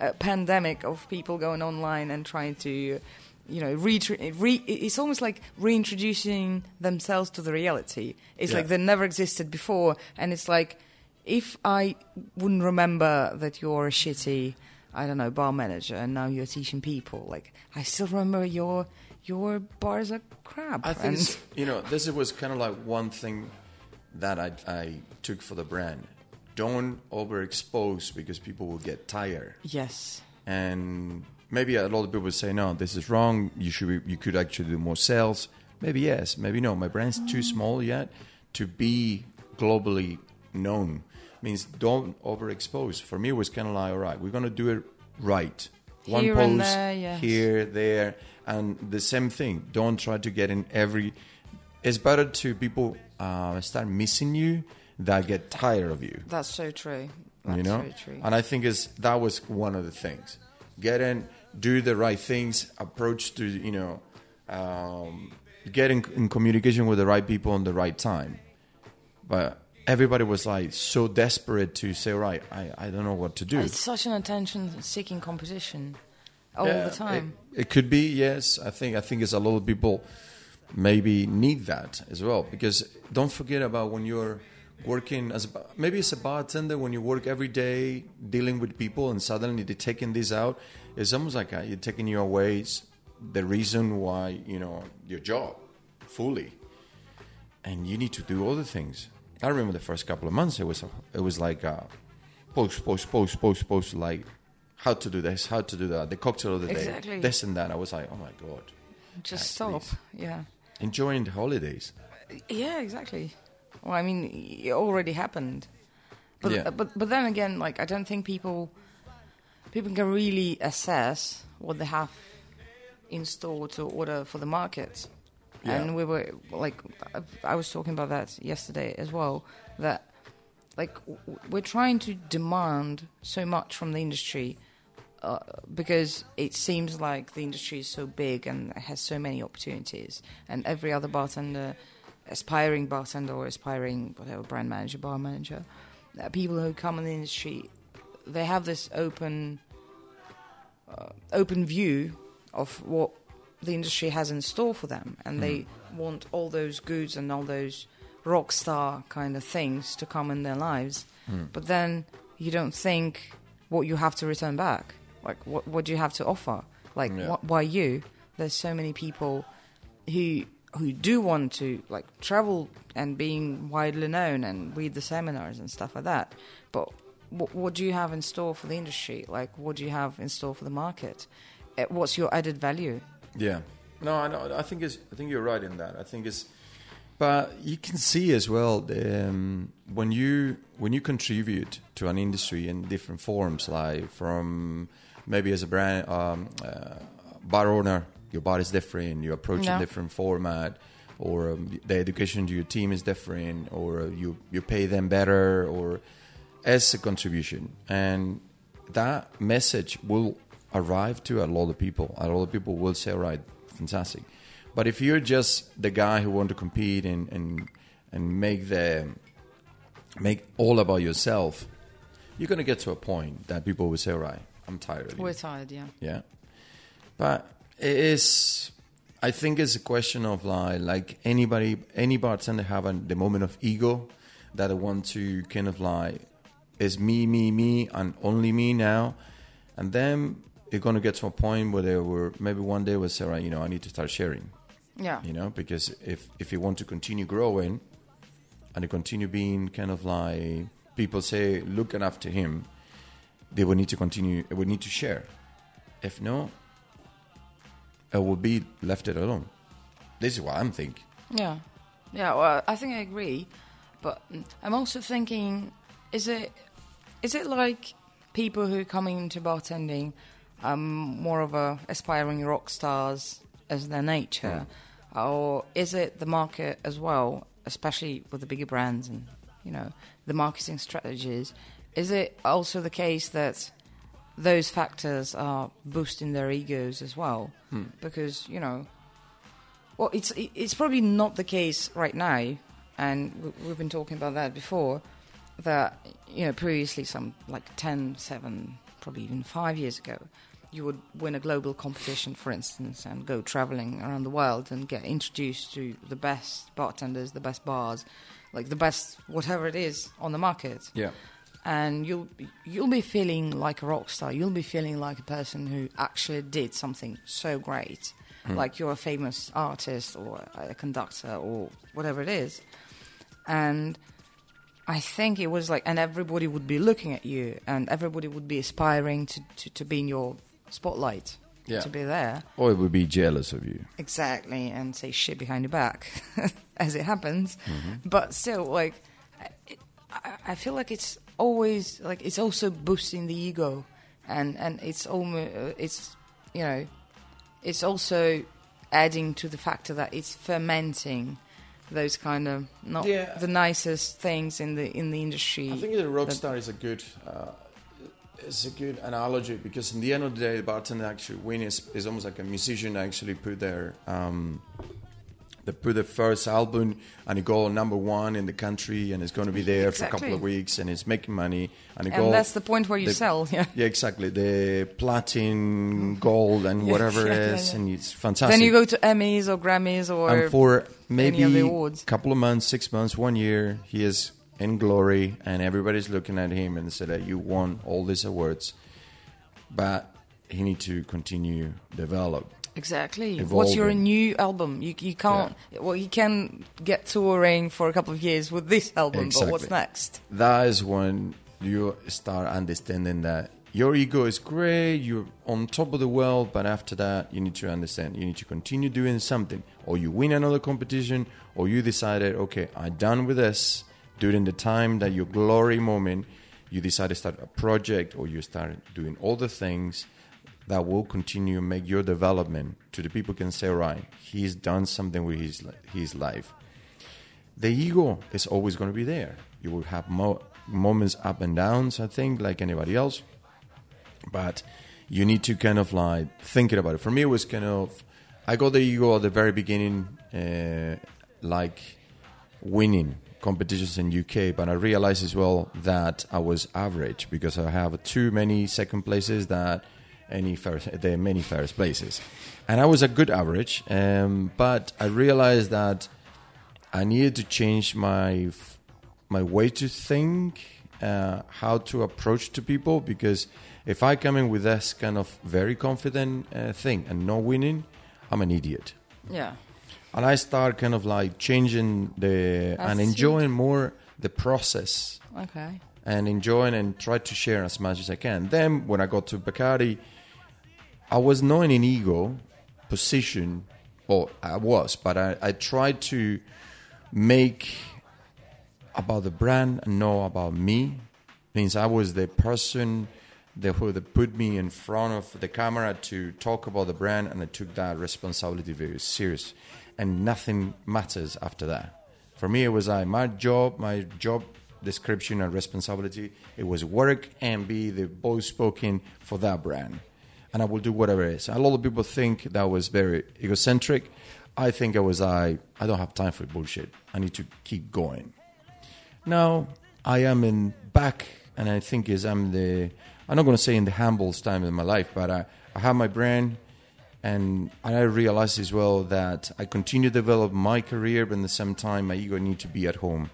uh, pandemic of people going online and trying to you know re, re it's almost like reintroducing themselves to the reality it's Yeah. like they never existed before and it's like if i wouldn't remember that you're a shitty i don't know bar manager and now you're teaching people like i still remember your your bars are crap I think you know this was kind of like one thing that I, I took for the brand. Don't overexpose because people will get tired. yes And maybe a lot of people say, no, this is wrong. You should be, you could actually do more sales. Maybe yes, maybe no. My brand's too small yet to be globally known. Means don't overexpose. For me, it was kind of like, all right, we're gonna do it right. One Here post there, yes. here, there, and the same thing. Don't try to get in every. It's better to people uh, start missing you that get tired of you. That's so true. That's you know? very true. And i think is that was one of the things. Get in do the right things approach to you know um, get in, in communication with the right people on the right time. But everybody was like so desperate to say right i, I don't know what to do. It's such an attention-seeking competition all Yeah, the time. It, it could be, yes. I think I think it's a lot of people maybe need that as well. Because don't forget about when you're working as a, maybe as a bartender when you work every day dealing with people and suddenly they're taking this out. It's almost like uh, you're taking your away the reason why you know your job fully, and you need to do other things. I remember the first couple of months it was it was like uh, post post post post post like how to do this, how to do that, the cocktail of the Exactly. day, this and that. I was like, oh my god, Just stop. please. Yeah. enjoying the holidays. Yeah, exactly. Well, I mean, it already happened. But Yeah. but but then again, like I don't think people people can really assess what they have in store to order for the market. Yeah. And we were like, I- was talking about that yesterday as well. That like we're trying to demand so much from the industry uh, because it seems like the industry is so big and has so many opportunities, and every other bartender, aspiring bartender or aspiring whatever brand manager, bar manager, uh, people who come in the industry, they have this open, uh, open view of what the industry has in store for them, and they want all those goods and all those rock star kind of things to come in their lives. But then you don't think what you have to return back. Like, what, what do you have to offer? Like, Yeah. wh- why you? There's so many people who who do want to like travel and being widely known and read the seminars and stuff like that. But what, what do you have in store for the industry? Like, what do you have in store for the market? Uh, What's your added value? Yeah. No, I. I think it's. I think you're right in that. I think it's. But you can see as well um, when you when you contribute to an industry in different forms, like from maybe as a brand um, uh, bar owner, your is different, you approach Yeah. a different format, or um, the education to your team is different, or you you pay them better, or as a contribution, and that message will arrive to a lot of people. A lot of people will say, "All right, fantastic." But if you're just the guy who want to compete and and and make the make all about yourself, you're gonna get to a point that people will say, "All right, I'm tired of you." We're tired, yeah. Yeah, but it is. I think it's a question of like like anybody, any bartender have a, the moment of ego that they want to kind of like it's me, me, me, and only me now, and then you're gonna get to a point where they were maybe one day will say, right, you know, I need to start sharing, Yeah. you know, because if if you want to continue growing and to continue being kind of like people say looking after him, they will need to continue. They will need to share. If no, it will be left it alone. This is what I'm thinking. Yeah, yeah. Well, I think I agree, but mm, I'm also thinking: is it is it like people who are coming into bartending, um, more of a aspiring rock stars as their nature, or is it the market as well, especially with the bigger brands and you know the marketing strategies? Is it also the case that those factors are boosting their egos as well? Hmm. Because you know well, it's it's probably not the case right now and we've been talking about that before. That you know, previously, some like 10, 7, probably even five years ago, you would win a global competition, for instance, and go traveling around the world and get introduced to the best bartenders, the best bars, like the best whatever it is on the market Yeah. And you'll be, you'll be feeling like a rock star. You'll be feeling like a person who actually did something so great, hmm. like you're a famous artist or a conductor or whatever it is. And I think it was like, and everybody would be looking at you, and everybody would be aspiring to, to, to be in your spotlight, Yeah. to be there. Or it would be jealous of you. Exactly, and say shit behind your back, as it happens. Mm-hmm. But still, like, I- I, I feel like it's always like it's also boosting the ego, and and it's almost it's you know, it's also adding to the factor that it's fermenting those kind of not Yeah. the nicest things in the in the industry. I think the rock star is a good uh, is a good analogy because in the end of the day, the bartender actually win is, is almost like a musician actually put their um, they put their first album and it go number one in the country and it's going to be there for a couple of weeks and it's making money and it and go that's the point where you the- sell. Yeah. yeah exactly the platinum gold and Yeah, whatever yeah, it yeah. and it's fantastic Then you go to Emmys or Grammys or and for maybe a couple of months, six months, one year, he is in glory, and everybody's looking at him and say that you won all these awards, but he need to continue develop. Exactly. What's your new album? You you can't. Well, you can get touring for a couple of years with this album, but what's next? That is when you start understanding that your ego is great, you're on top of the world, but after that, you need to understand you need to continue doing something, or you win another competition, or you decided, okay, I'm done with this. During the time that your glory moment, you decide to start a project, or you start doing all the things that will continue make your development to the people can say, right, he's done something with his his life the ego is always going to be there. You will have mo- moments up and downs, I think, like anybody else. But you need to kind of like thinking about it. For me, it was kind of I got the ego at the very beginning, uh, like winning competitions in UK, but I realized as well that I was average because I have too many second places that any first, there are many first places, and I was a good average. Um, but I realized that I needed to change my my way to think, uh, how to approach to people. Because if I come in with this kind of very confident uh, thing and not winning, I'm an idiot. Yeah. And I start kind of like changing the I and enjoying more the process Okay. and enjoying and try to share as much as I can. Then when I got to Bacardi, I was not in an ego position, or I was, but I, I tried to make about the brand and not about me. Means I was the person that that put me in front of the camera to talk about the brand, and I took that responsibility very serious. And nothing matters after that. For me, it was like my job, my job description and responsibility. It was work and be the voice spoken for that brand, and I will do whatever it is. A lot of people think that was very egocentric. I think I was I. I don't have time for bullshit. I need to keep going. Now I am in back, and I think is I'm the. I'm not going to say in the humblest time in my life, but I, I have my brand, and I realize as well that I continue to develop my career, but at the same time, my ego need to be at home,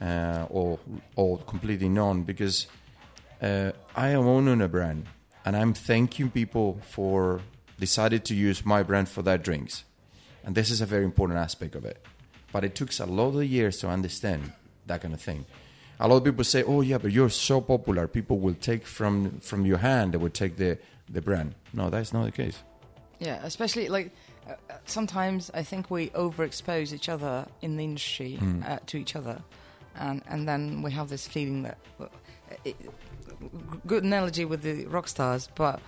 uh, or or completely none because uh, I am owning a brand, and I'm thanking people for decided to use my brand for their drinks, and this is a very important aspect of it. But it took a lot of years to understand that kind of thing. A lot of people say, "Oh yeah, but you're so popular, people will take from from your hand. They will take the the brand." No, that's not the case. Yeah, especially like uh, uh, sometimes I think we overexpose each other in the industry uh, to each other, and and then we have this feeling that uh, it, good analogy with the rock stars, but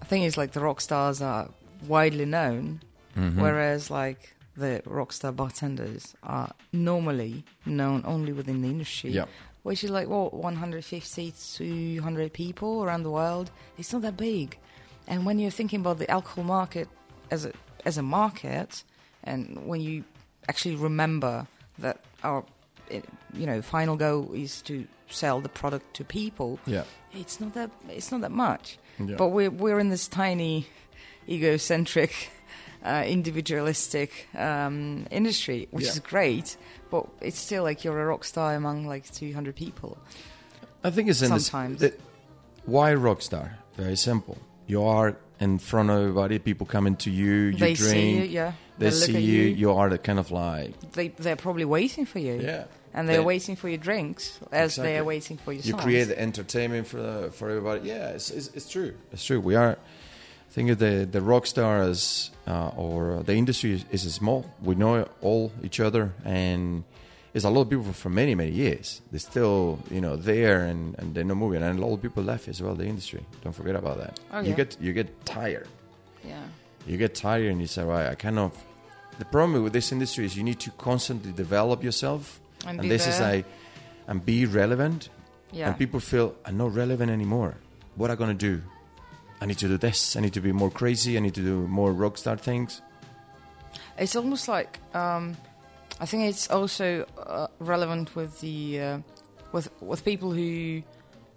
the thing is like the rock stars are widely known, Mm-hmm. whereas like the rock star bartenders are normally known only within the industry. Yeah. Which is like what 150 to 200 people around the world. It's not that big. And when you're thinking about the alcohol market as a as a market, and when you actually remember that our you know final goal is to sell the product to people. Yeah. It's not that it's not that much. Yeah. But we're we're in this tiny, egocentric, uh, individualistic um, industry, which Yeah. is great. But it's still like you're a rock star among like 200 people. I think it's in this- Sometimes. the- why rockstar? Very simple. You are in front of everybody. People coming to you. You they drink. see you, yeah. They, look see you. you. You are the kind of like They they're probably waiting for you. yeah. And they're They- waiting for your drinks as Exactly. they are waiting for your You songs. create the entertainment for the, for everybody. Yeah, it's, it's, it's true. It's true. We are. I think the the rock stars uh, or the industry is, is small. We know all each other, and it's a lot of people for many many years. They're still you know there, and, and they're not moving. And a lot of people left as well. The industry. Don't forget about that. Oh, you get you get tired. Yeah. You get tired, and you say, right, I kind of. The problem with this industry is you need to constantly develop yourself, And and, this is there. like, and be relevant Yeah. and people feel I'm not relevant anymore. What am I gonna do? I need to do this. I need to be more crazy. I need to do more rock star things. It's almost like um, I think it's also uh, relevant with the uh, with with people who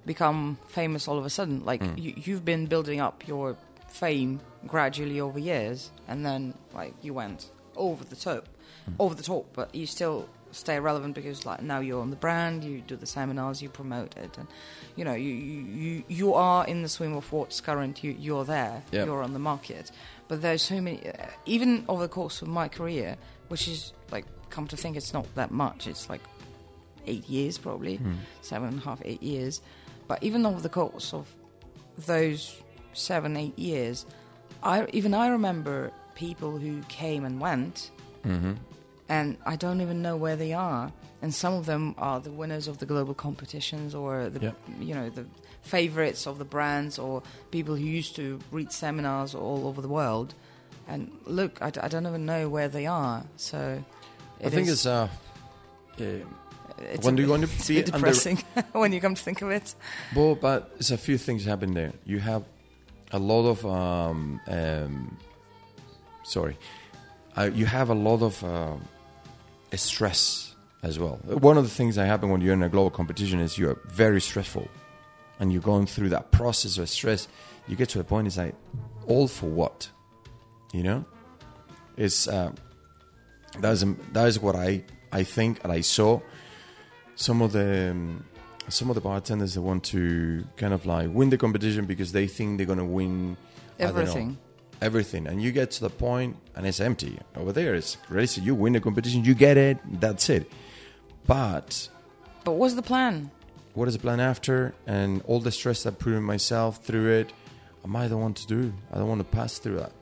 become famous all of a sudden. Like Hmm. you, you've been building up your fame gradually over years, and then like you went over the top, Hmm. over the top, but you still stay relevant because like now you're on the brand, you do the seminars, you promote it, and you know you you, you, you are in the swim of what's current. You you're there, Yeah. you're on the market. But there's so many, uh, even over the course of my career, which is like, come to think, it's not that much. It's like eight years, probably seven and a half, eight years. But even over the course of those seven, eight years, I even I remember people who came and went, Mm-hmm. And I don't even know where they are. And some of them are the winners of the global competitions, or the Yeah. you know the favorites of the brands, or people who used to read seminars all over the world. And look, I, d- I don't even know where they are. So I think is- it's uh, uh, it's when do you want to it's be a bit under- depressing when you come to think of it. well, but there's a few things happen there. You have a lot of um, um, sorry, uh, you have a lot of um stress as well. One of the things that happen when you're in a global competition is you're very stressful, and you're going through that process of stress. You get to a point it's like, all for what, you know? It's uh, that's that is what I I think and I saw some of the um, some of the bartenders that want to kind of like win the competition because they think they're gonna win Everything. Everything, and you get to the point and it's empty over there. It's crazy. You win the competition, you get it. That's it. But But what's the plan? what is the plan after? And all the stress I put in myself through it, am I the one to do? I don't want to pass through that.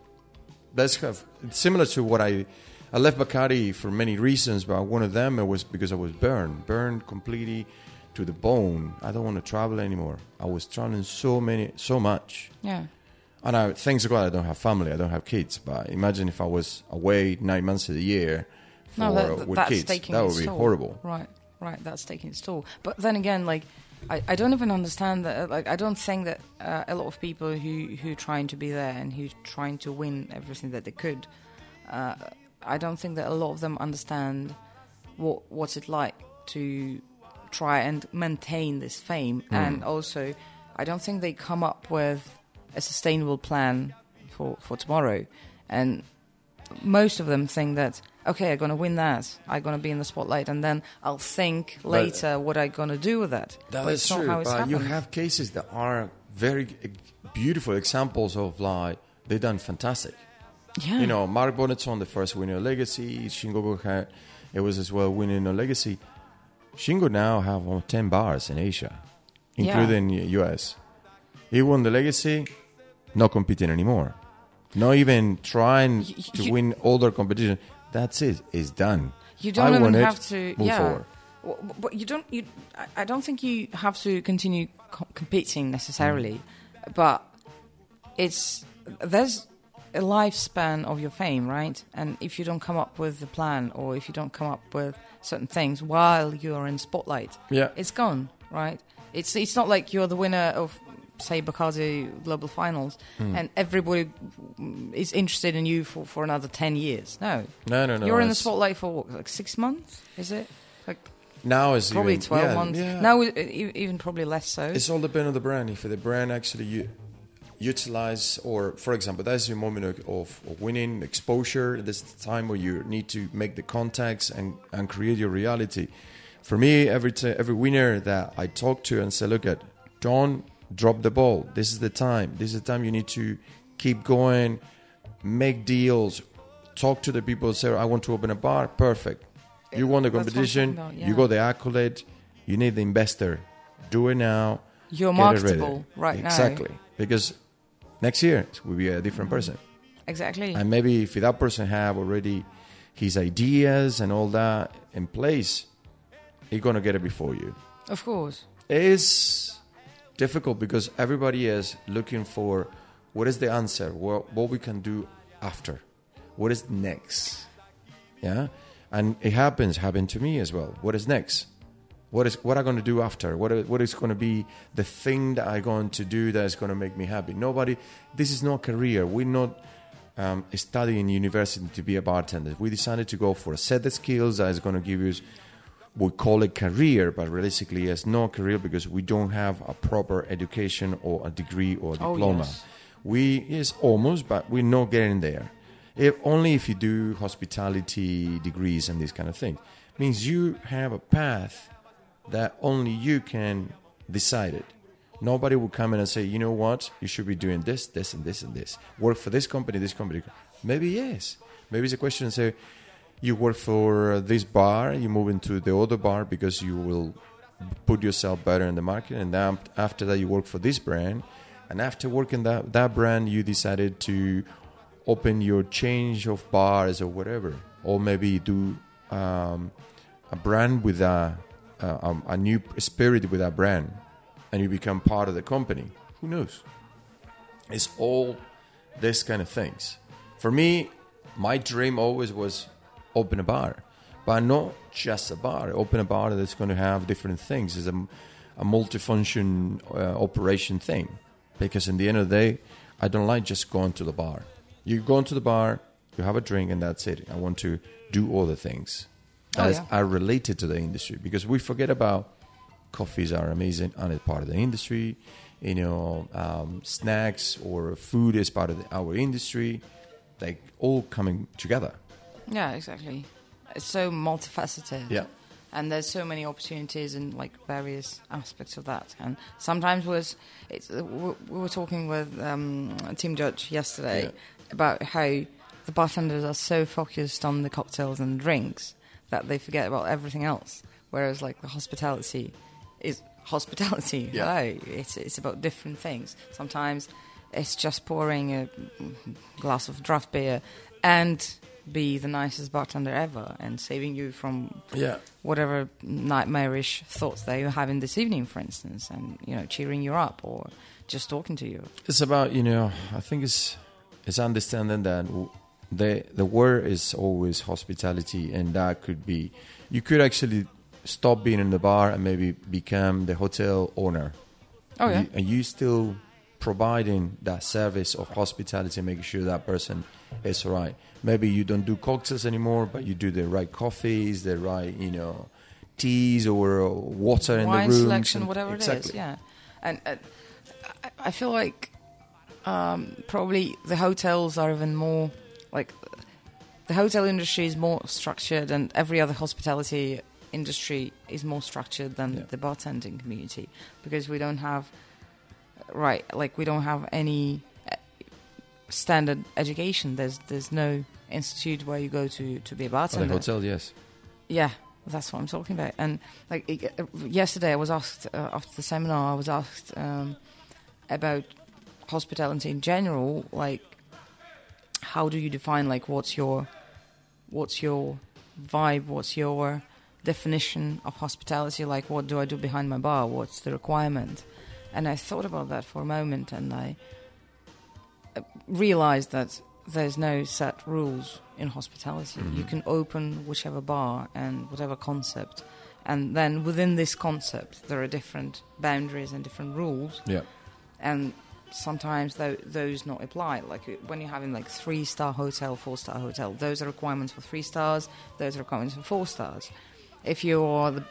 That's kind of it's similar to what I I left Bacardi for many reasons, but one of them it was because I was burned, burned completely to the bone. I don't want to travel anymore. I was traveling so many, so much. Yeah. And I, thanks God, I don't have family, I don't have kids. But imagine if I was away nine months of the year for, No, that, with that's kids. That would be toll. horrible. Right, right. That's taking its toll. But then again, like, I, I don't even understand that. Like, I don't think that uh, a lot of people who who trying to be there and who trying to win everything that they could, uh, I don't think that a lot of them understand what what's it like to try and maintain this fame, Hmm. and also, I don't think they come up with a sustainable plan for for tomorrow, and most of them think that okay, I'm gonna win that, I'm gonna be in the spotlight, and then I'll think But- later what I'm gonna do with that. That but is true, but you have cases that are very beautiful examples of like they done fantastic. yeah. You know, Mark Bonneton, the first winner of Legacy, Shingo Gokan, it was as well winning a Legacy. Shingo now have ten bars in Asia, Yeah. including US. He won the Legacy, not competing anymore, not even trying Y- y- to you- win other competition. That's it. It's done. you don't even won it, have to. move yeah. forward. Well, But you don't. You, I- I don't think you have to continue co- competing necessarily, Mm. but it's there's a lifespan of your fame, right? And if you don't come up with a plan, or if you don't come up with certain things while you're in spotlight, Yeah. it's gone, right? It's it's not like you're the winner of say Bacardi Global Finals Hmm. and everybody mm, is interested in you for, for another ten years. No, No, no, no. you're in the spotlight for what, like six months, is it? Like now is probably even, 12 yeah, months. Yeah. Now, even probably less so. It's all depend on the brand. If the brand actually u- utilize, or for example, that's your moment of, of, of winning exposure. This is the time where you need to make the contacts and, and create your reality. For me, every t- every winner that I talk to and say, look at, don't drop the ball. This is the time. This is the time you need to keep going, make deals, talk to the people. Say, I want to open a bar. Perfect. You won the That's what I'm competition. about, You got the accolade. You need the investor. Do it now. You're marketable right now. Exactly. Because next year it will be a different mm-hmm. person. Exactly. And maybe if that person have already his ideas and all that in place, he's gonna get it before you. of course. It's difficult because everybody is looking for what is the answer, what, what we can do after, what is next. Yeah, and it happens. Happened to me as well. What is next? What is what I'm going to do after? What what is going to be the thing that I'm going to do that is going to make me happy? Nobody. This is not career. We're not um, studying university to be a bartender. We decided to go for a set of skills that is going to give us we call it career, but realistically, it's not career because we don't have a proper education or a degree or Oh, diploma. yes. We yes, almost, but we're not getting there. If only if you do hospitality degrees and this kind of thing, means you have a path that only you can decide it. Nobody will come in and say, you know what, you should be doing this, this, and this, and this. Work for this company, this company. Maybe yes. Maybe it's a question and say, you work for this bar, you move into the other bar because you will put yourself better in the market, and then after that, you work for this brand, and after working that that brand, you decided to open your change of bars or whatever, or maybe do um, a brand with a, a a new spirit with that brand, and you become part of the company. Who knows? It's all this kind of things. For me, my dream always was open a bar, but not just a bar. Open a bar that's going to have different things. It's a, a multifunction uh, operation thing. Because in the end of the day, I don't like just going to the bar. You go into the bar, you have a drink, and that's it. I want to do other things Oh, that yeah. are related to the industry because we forget about coffees are amazing and it's part of the industry. You know, um, snacks or food is part of the, our industry. Like all coming together. Yeah, exactly. It's so multifaceted. Yeah. And there's so many opportunities in like various aspects of that. And sometimes was it's, we we were talking with um, Tim Judge yesterday Yeah. about how the bartenders are so focused on the cocktails and drinks that they forget about everything else. Whereas like the hospitality is hospitality. Yeah. Right? It's it's about different things. Sometimes it's just pouring a glass of draft beer and be the nicest bartender ever and saving you from Yeah. whatever nightmarish thoughts that you're having this evening, for instance, and you know, cheering you up or just talking to you. It's about you know. I think it's it's understanding that the the word is always hospitality, and that could be you could actually stop being in the bar and maybe become the hotel owner. Oh yeah, You- and you still providing that service of hospitality, making sure that person is right. Maybe you don't do cocktails anymore, but you do the right coffees, the right you know teas or water in the wine rooms. selection, and- whatever exactly. it is. Yeah, and uh, I, I feel like um, probably the hotels are even more like the hotel industry is more structured, and every other hospitality industry is more structured than Yeah. the bartending community because we don't have right like we don't have any uh, standard education. There's there's no institute where you go to to be a Oh, bartender. the hotel, yes. Yeah, that's what I'm talking about. And like it- uh, yesterday, I was asked uh, after the seminar, I was asked um, about hospitality in general. Like, how do you define like what's your what's your vibe? What's your definition of hospitality? Like, what do I do behind my bar? What's the requirement? And I thought about that for a moment, and I uh, realized that there's no set rules in hospitality. You can open whichever bar and whatever concept, and then within this concept, there are different boundaries and different rules, Yeah. and sometimes tho- those not apply. Like uh, when you're having like three star hotel, four star hotel, those are requirements for three stars. Those are requirements for four stars. If you're the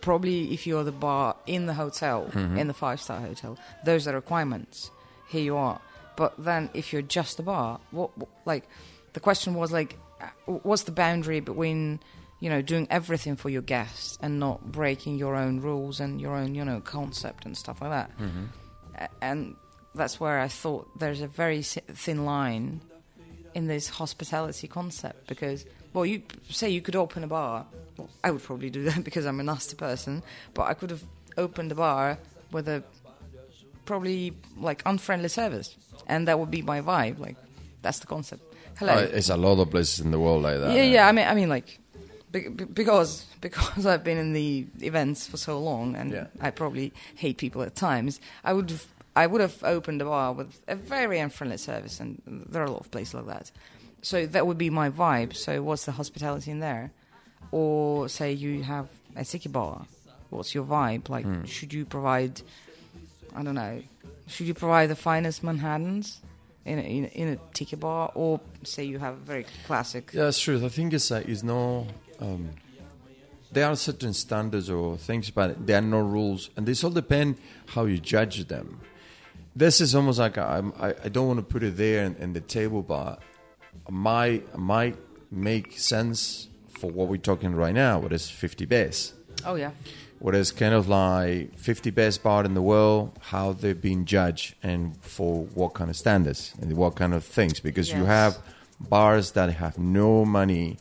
probably if you're the bar in the hotel in the five star hotel, those are requirements. Here you are. But then if you're just a bar, what, what like the question was like, uh, what's the boundary between you know doing everything for your guests and not breaking your own rules and your own you know concept and stuff like that? A- and that's where I thought there's a very thin line in this hospitality concept because well you say you could open a bar well, I would probably do that because I'm a nasty person but I could have opened a bar with a probably like unfriendly service and that would be my vibe like that's the concept hello Uh, it's a lot of places in the world like that. yeah, yeah. I mean, I mean, like, be- be- because because I've been in the events for so long, and Yeah. I probably hate people at times. I would I would have opened a bar with a very unfriendly service, and there are a lot of places like that. So that would be my vibe. So what's the hospitality in there? Or say you have a tiki bar. What's your vibe? Like, Hmm. should you provide? I don't know. Should you provide the finest Manhattans? In a, in, a, in a tiki bar, or say you have a very classic Yeah, that's true. I think it's uh, it's no. Um, there are certain standards or things, but there are no rules, and this all depend how you judge them. This is almost like I'm, I I don't want to put it there in, in the table, but might might make sense for what we're talking right now. What is fifty best? Oh yeah. what is kind of like 50 best bar in the world, how they've been judged, and for what kind of standards and what kind of things. Because you have bars that have no money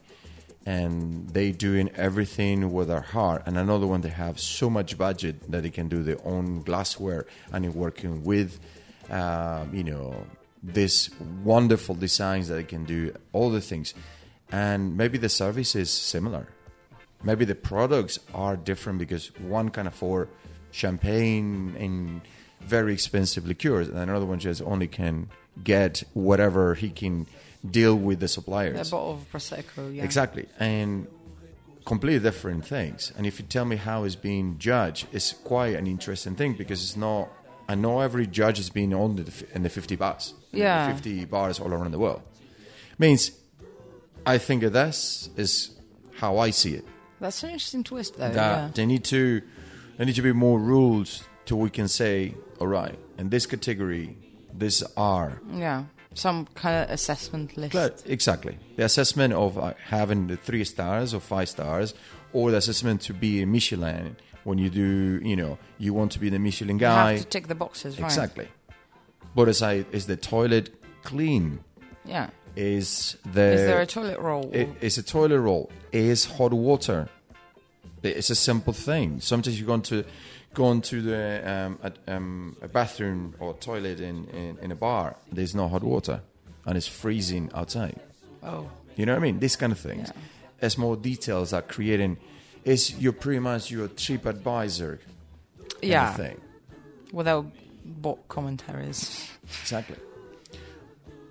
and they doing everything with their heart, and another one they have so much budget that they can do their own glassware and working with, um, you know, this wonderful designs that they can do all the things, and maybe the service is similar maybe the products are different because one can afford champagne and very expensive liqueurs and another one just only can get whatever he can deal with the suppliers A bottle of prosecco. Yeah. exactly and completely different things and if you tell me how it's being judged it's quite an interesting thing because it's not i know every judge has been on the, in the 50 bars in the Yeah. 50 bars all around the world means i think this is how i see it That's an interesting twist, though. that yeah. they need to there need to be more rules till we can say all right in this category this are Yeah. Some kind of assessment list. Cla- exactly the assessment of uh, having the three stars or five stars or the assessment to be a michelin when you do you know you want to be the michelin You guy have to tick the boxes, right? exactly but as i is the toilet clean Yeah. is the Is there a toilet roll? It, it's a toilet roll. Is hot water. It's a simple thing. Sometimes you go into go into the um, a, um, a bathroom or toilet in, in, in a bar. There's no hot water, and it's freezing outside. oh. You know what I mean? These kind of things. Yeah. As more details are creating, is you're pretty much your trip advisor. Yeah. Thing. Without bot commentaries. Exactly.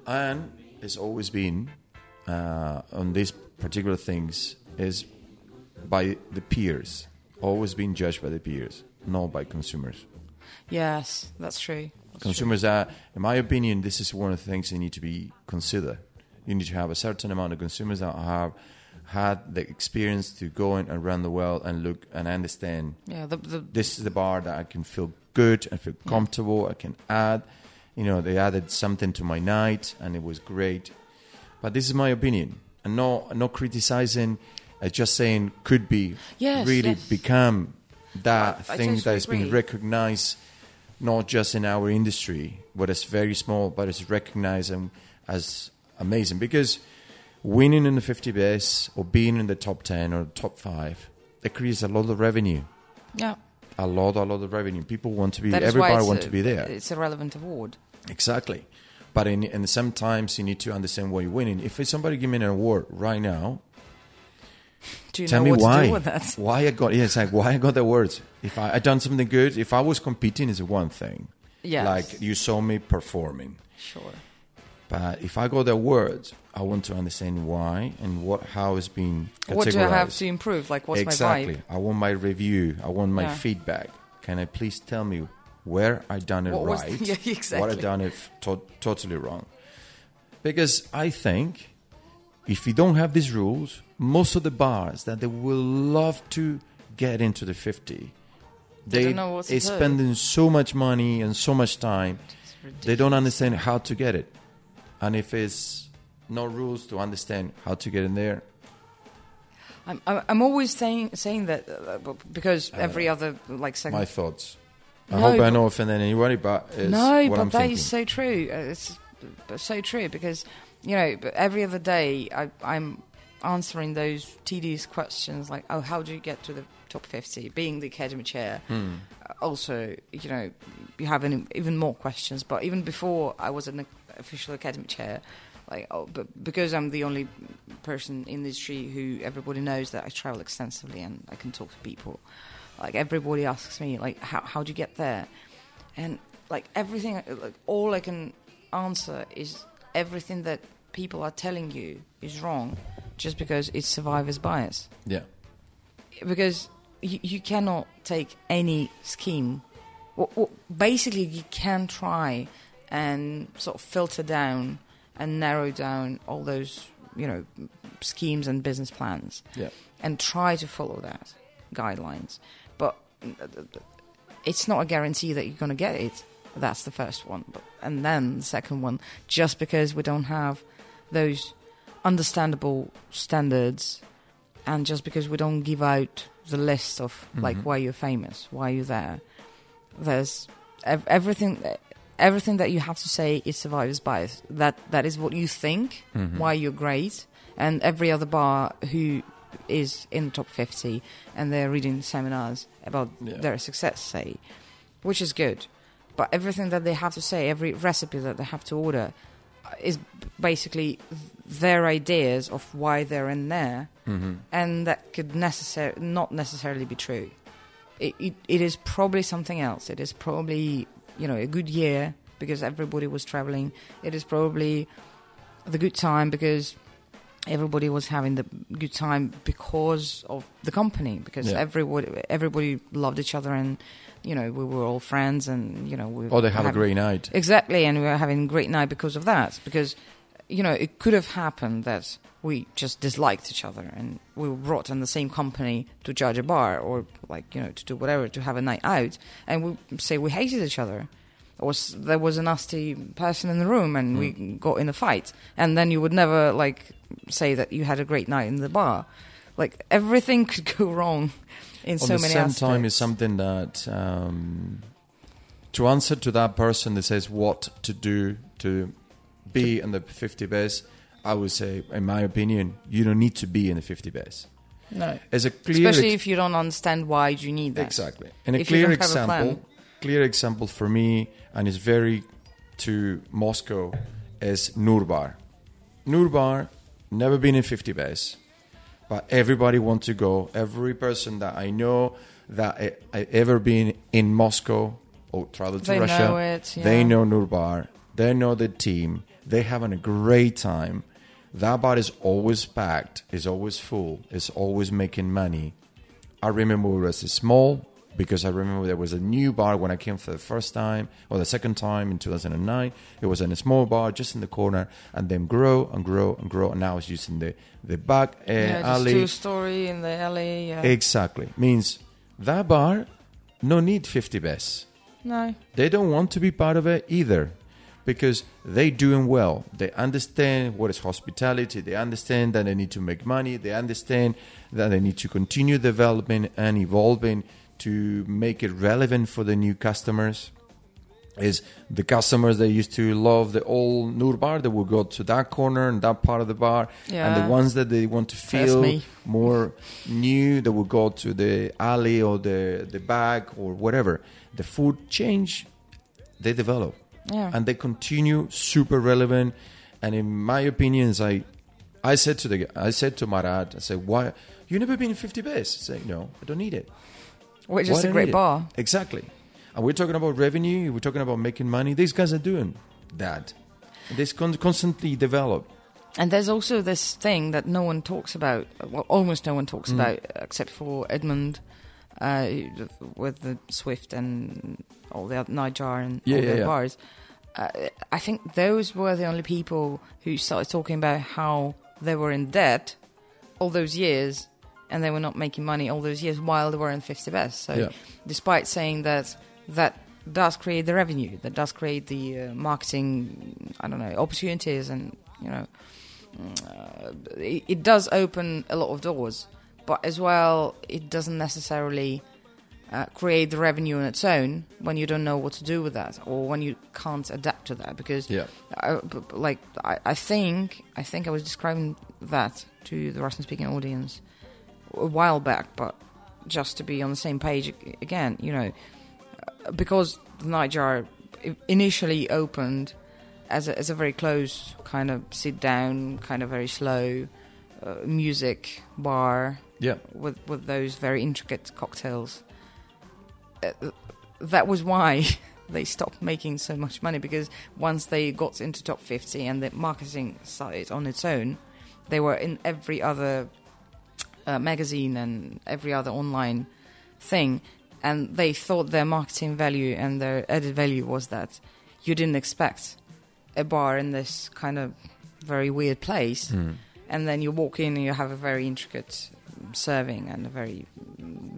And it's always been uh, on these particular things is by the peers. Always been judged by the peers, not by consumers. Yes, that's true. That's true. consumers are, in my opinion, this is one of the things that need to be considered. You need to have a certain amount of consumers that have had the experience to go in around the world and look and understand Yeah. The, the, this is the bar that I can feel good, I feel comfortable, I can add. You know, they added something to my night and it was great. But this is my opinion. And no not criticizing, uh, just saying could be Yes, really yes. become that I- I thing totally that is being agree. recognized not just in our industry, but it's very small, but it's recognized and as amazing. Because winning in the 50 best or being in the top 10 or top 5, it creates a lot of revenue yeah. A lot, a lot of revenue. People want to be, everybody want a- to be there. It's a relevant award. Exactly. But in, in sometimes you need to understand why you're winning. If somebody give me an award right now, Do you tell know me what why. to do with that? Why I got yeah, it's like why I got the awards. If I, I done something good, if I was competing is one thing. Yes. Like you saw me performing. Sure. But if I got the awards, I want to understand why and what how it's been categorized. What do I have to improve? Like, what's exactly. my vibe? I want my review. I want my Yeah. feedback. Can I please tell me where I done it What right? Yeah, exactly. What I exactly. done it to- totally wrong? Because I think if you don't have these rules, most of the bars that they will love to get into the 50, They don't know what to they do. spending so much money and so much time, they don't understand how to get it. And if it's no rules to understand how to get in there, I'm, I'm I'm always saying saying that uh, b- because every other like second. my thoughts. I No, hope I but- don't offend anybody, but it's no, but I'm that is so true. Uh, It's so true because you know, every other day I, I'm answering those tedious questions like, oh, how do you get to the top fifty? Being the academy chair, Hmm. Uh, also, you know, you have an, even more questions. But even before I was an official academy chair, like, oh, but because I'm the only person in the industry who everybody knows that I travel extensively and I can talk to people. Like everybody asks me, like, how how do you get there? And like everything, like all I can answer is everything that people are telling you is wrong, just because it's survivor's bias Yeah. because you, you cannot take any scheme. Well, well, basically, you can try and sort of filter down and narrow down all those, you know, schemes and business plans, Yeah. and try to follow that guidelines. But it's not a guarantee that you're going to get it. That's the first one, but, and then the second one, just because we don't have those understandable standards and just because we don't give out the list of like Mhm. why you're famous, why you're there, there's ev- everything. Everything that you have to say is survivor's bias. That that is what you think, Mhm. why you're great, and every other bar who is in the top fifty and they're reading seminars about Yeah. their success say, which is good. But everything that they have to say, every recipe that they have to order, uh, is basically their ideas of why they're in there Mm-hmm. and that could necessar- not necessarily be true. It, it, it is probably something else. It is probably you know a good year because everybody was traveling. It is probably the good time because everybody was having the good time because of the company because Yeah. everybody everybody loved each other and you know we were all friends and you know we Or they have a having- great night. Exactly, and we were having a great night because of that. Because, you know, it could have happened that we just disliked each other and we were brought in the same company to judge a bar or, like, you know, to do whatever, to have a night out, and we say we hated each other. Or there was a nasty person in the room and we got in a fight. And then you would never, like, say that you had a great night in the bar. Like, everything could go wrong in At so the many same time, is something that um, to answer to that person that says what to do to be in the 50 best, I would say, in my opinion, you don't need to be in the 50 best. no. As a clear Especially ex- if you don't understand why you need that. Exactly. And a If clear don't a example, clear example for me, and it's very to Moscow, is Noor Bar. Nurbar, never been in 50 best, but everybody wants to go. Every person that I know that I, I ever been in Moscow or traveled to They Russia, know it, they know Noor Bar. They know the team. They having a great time. That bar is always packed. Is always full. Is always making money. I remember it was small because I remember there was a new bar when I came for the first time or the second time in 2009. It was in a small bar just in the corner and then grow and grow and grow. And now it's using the, the back uh, yeah, alley. two story in the alley. Yeah. Exactly. Means that bar no need 50 best. no, They don't want to be part of it either because they doing well. They understand what is hospitality. They understand that they need to make money. They understand that they need to continue developing and evolving to make it relevant for the new customers. Is the customers that used to love the old Noor Bar that will go to that corner and that part of the bar, and the ones that they want to feel more new that will go to the alley or the the back or whatever. The food change, they develop yeah. and they continue super relevant. And in my opinion, is I, I said to the I said to Marat, I said, why you never been in 50 best? Say no, I don't need it. Which is a great need it? bar. Exactly. And we're talking about revenue. We're talking about making money. These guys are doing that. They con- constantly develop. And there's also this thing that no one talks about, well, almost no one talks Mm. about, except for Edmund, uh, with the Swift and all the other Nightjar and Yeah, all yeah, the yeah. bars. Uh, I think those were the only people who started talking about how they were in debt all those years and they were not making money all those years while they were in 50 best. So, Yeah. despite saying that that does create the revenue, that does create the uh, marketing, I don't know, opportunities, and you know, uh, it, it does open a lot of doors. But as well, it doesn't necessarily uh, create the revenue on its own when you don't know what to do with that or when you can't adapt to that because Yeah. I, b- like I, I think I think I was describing that to the Russian speaking audience a while back, but just to be on the same page again, you know, uh, because the Nightjar initially opened as a, as a very close kind of sit down, kind of very slow uh, music bar Yeah. with with those very intricate cocktails. Uh, that was why they stopped making so much money because once they got into top 50 and the marketing started on its own, they were in every other uh, magazine and every other online thing, and they thought their marketing value and their added value was that you didn't expect a bar in this kind of very weird place Mm. And then you walk in and you have a very intricate serving and a very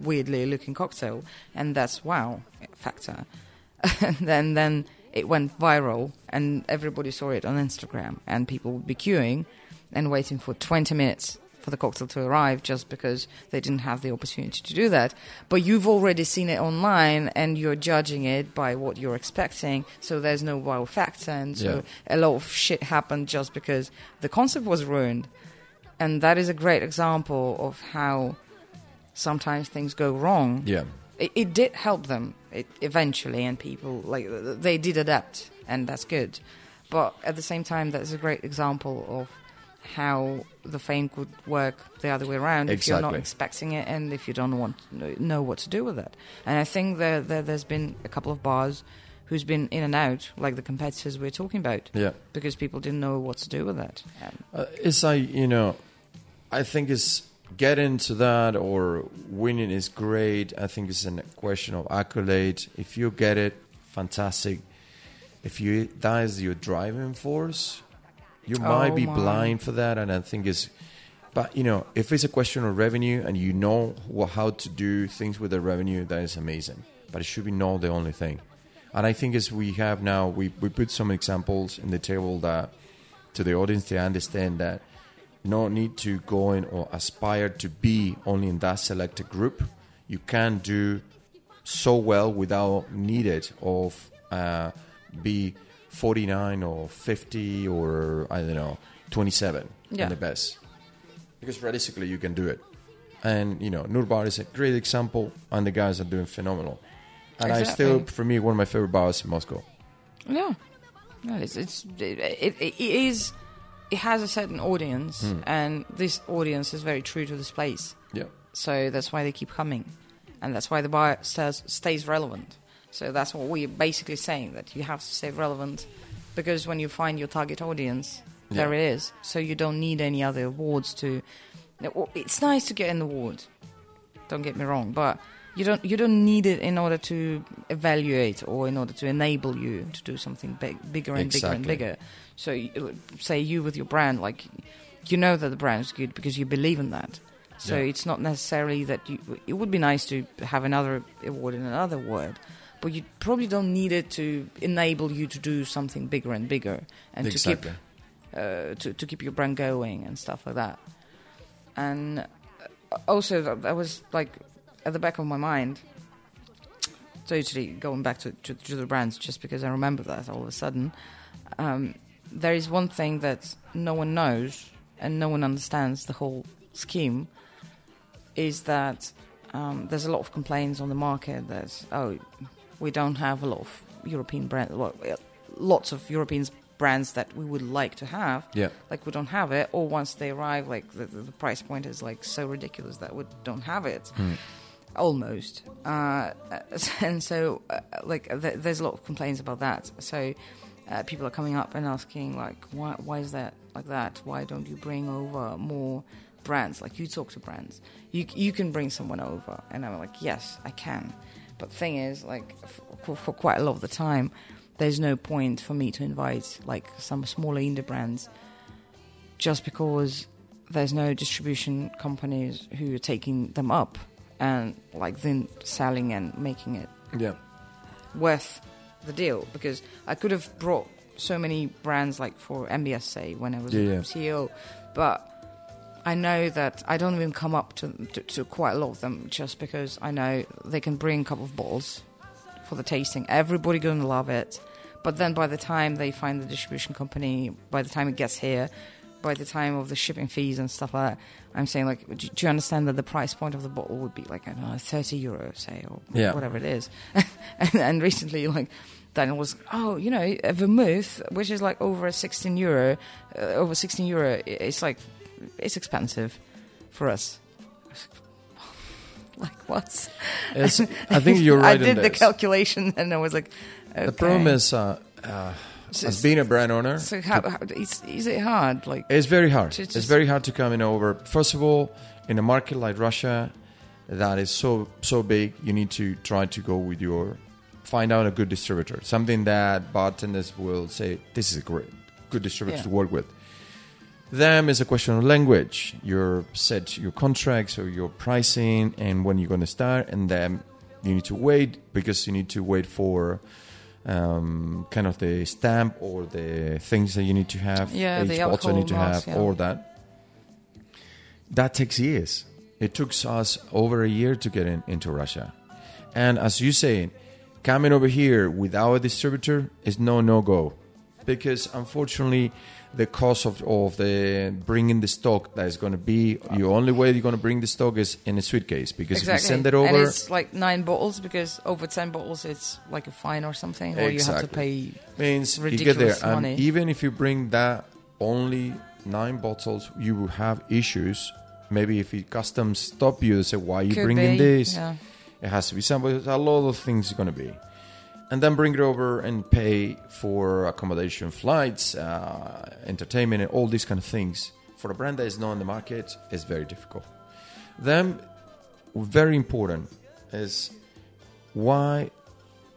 weirdly looking cocktail, and that's wow factor. and then then it went viral, and everybody saw it on Instagram, and people would be queuing and waiting for 20 minutes for the cocktail to arrive just because they didn't have the opportunity to do that. But you've already seen it online and you're judging it by what you're expecting, so there's no wow factor. And so Yeah. a lot of shit happened just because the concept was ruined. And that is a great example of how sometimes things go wrong Yeah. it, it did help them it, eventually, and people like they did adapt, and that's good. But at the same time, that's a great example of how the fame could work the other way around if you're not expecting it and if you don't want know what to do with it. And I think that there, there's been a couple of bars who's been in and out, like the competitors we're talking about, Yeah. because people didn't know what to do with it. Um, Uh, it's like you know, I think is get into that or winning is great. I think it's a question of accolade. If you get it, fantastic. If you that is your driving force, you might Oh be my. blind for that. And I think it's, but you know, if it's a question of revenue and you know how to do things with the revenue, that is amazing. But it should be not the only thing. And I think as we have now, we, we put some examples in the table that to the audience they understand that no need to go in or aspire to be only in that selected group. You can do so well without needed of uh, be 49 or 50 or I don't know 27 Yeah. in the best because realistically you can do it. And you know Noor Bar is a great example, and the guys are doing phenomenal. And I still, for me, one of my favorite bars in Moscow. Yeah, no, it's it's it, it, it is it has a certain audience, Hmm. and this audience is very true to this place. Yeah. So that's why they keep coming, and that's why the bar stays, stays relevant. So that's what we're basically saying that you have to stay relevant, because when you find your target audience, there it is. So you don't need any other awards to. It's nice to get an award. Don't get me wrong, but you don't you don't need it in order to evaluate or in order to enable you to do something big, bigger and bigger and bigger. So, you, say you with your brand, like you know that the brand is good because you believe in that. So Yeah. it's not necessarily that you. It would be nice to have another award in another word, but you probably don't need it to enable you to do something bigger and bigger and exactly. to keep uh, to to keep your brand going and stuff like that. And uh, also, that was like at the back of my mind. Totally going back to, to, to the brands, just because I remember that all of a sudden. Um, there is one thing that no one knows and no one understands the whole scheme is that um, there's a lot of complaints on the market that oh we don't have a lot of European brands, well, lots of European brands that we would like to have, Yeah. like we don't have it, or once they arrive, like the, the, the price point is like so ridiculous that we don't have it. Almost, uh, and so uh, like th- there's a lot of complaints about that. So uh, people are coming up and asking like, why why is that like that? Why don't you bring over more brands? Like you talk to brands, you you can bring someone over, and I'm like, yes, I can. But the thing is, like for, for quite a lot of the time, there's no point for me to invite like some smaller indie brands, just because there's no distribution companies who are taking them up and like then selling and making it Yeah. worth the deal because I could have brought so many brands like for MBS say when I was Yeah, yeah. CEO, but I know that I don't even come up to, to to quite a lot of them just because I know they can bring a couple of bottles for the tasting. Everybody gonna love it, but then by the time they find the distribution company, by the time it gets here. By the time of the shipping fees and stuff like that, I'm saying like, do, do you understand that the price point of the bottle would be like I don't know, 30 euro, say, or Yeah. whatever it is. and, and recently, like Daniel was, oh, you know, a vermouth, which is like over 16 euro, uh, over 16 euro. It's like it's expensive for us. Like what? I think you're right. I did in the this. calculation, and I was like, okay. The problem is, uh, uh, So as being a brand owner, so how, how is, is it hard? Like, It's very hard. To It's very hard to come in over. First of all, in a market like Russia, that is so so big, you need to try to go with your find out a good distributor, something that bartenders will say this is a great good distributor Yeah. to work with. Them is a question of language. Your set your contracts or your pricing and when you're going to start, and then you need to wait because you need to wait for um, kind of the stamp or the things that you need to have. Yeah, bottle alcohol need to have yeah. all that. That takes years. It took us over a year to get in, into Russia, and as you say, coming over here without a distributor is no no go, because unfortunately, the cost of, of the bringing the stock that is going to be your only way you're going to bring the stock is in a suitcase because if you send it over, and it's like nine bottles because over 10 bottles it's like a fine or something, or you have to Exactly. pay. means you get there ridiculous and money. even if you bring that only nine bottles you will have issues maybe if it customs stop you they say why are you Could bringing be, this yeah. it has to be somebody a lot of things are going to be and then bring it over and pay for accommodation flights uh, entertainment and all these kind of things for a brand that is not on the market is very difficult then very important is why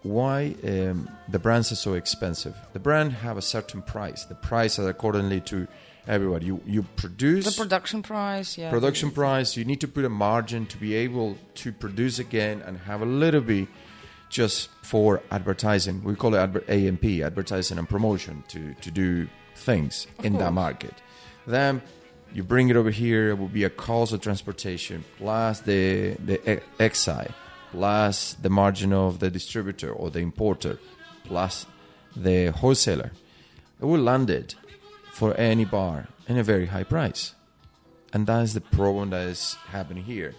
why um, the brands are so expensive. The brand have a certain price. The price is accordingly to everybody. You you produce The production price, yeah. production price. You need to put a margin to be able to produce again and have a little bit just for advertising. We call it adver- AMP, advertising and promotion, to to do things in that market. Then you bring it over here. It will be a cost of transportation plus the the excise plus the margin of the distributor or the importer plus the wholesaler. It will land it for any bar in a very high price. And that is the problem that is happening here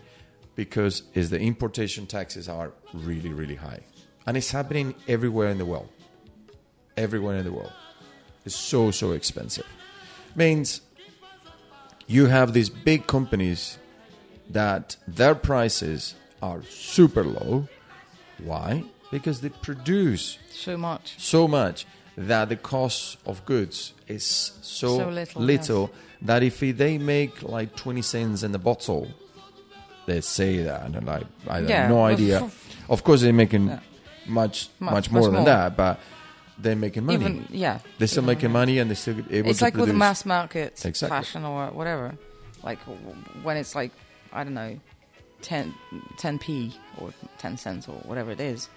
because is the importation taxes are really, really high. And it's happening everywhere in the world. Everywhere in the world. It's so, so expensive. Means you have these big companies that their prices are super low. Why? Because they produce So much. so much that the cost of goods is so, So little, little that if they make like 20 cents in the bottle, they say that, and I, I have Yeah, no idea. Of course, they're making Yeah. much, Much- much more much than more. that, but they're making money. Even, yeah. they're still even making money and they're still able It's like with produce. mass market Exactly. fashion or whatever. Like when it's like, I don't know, 10, 10p or 10 cents or whatever it is.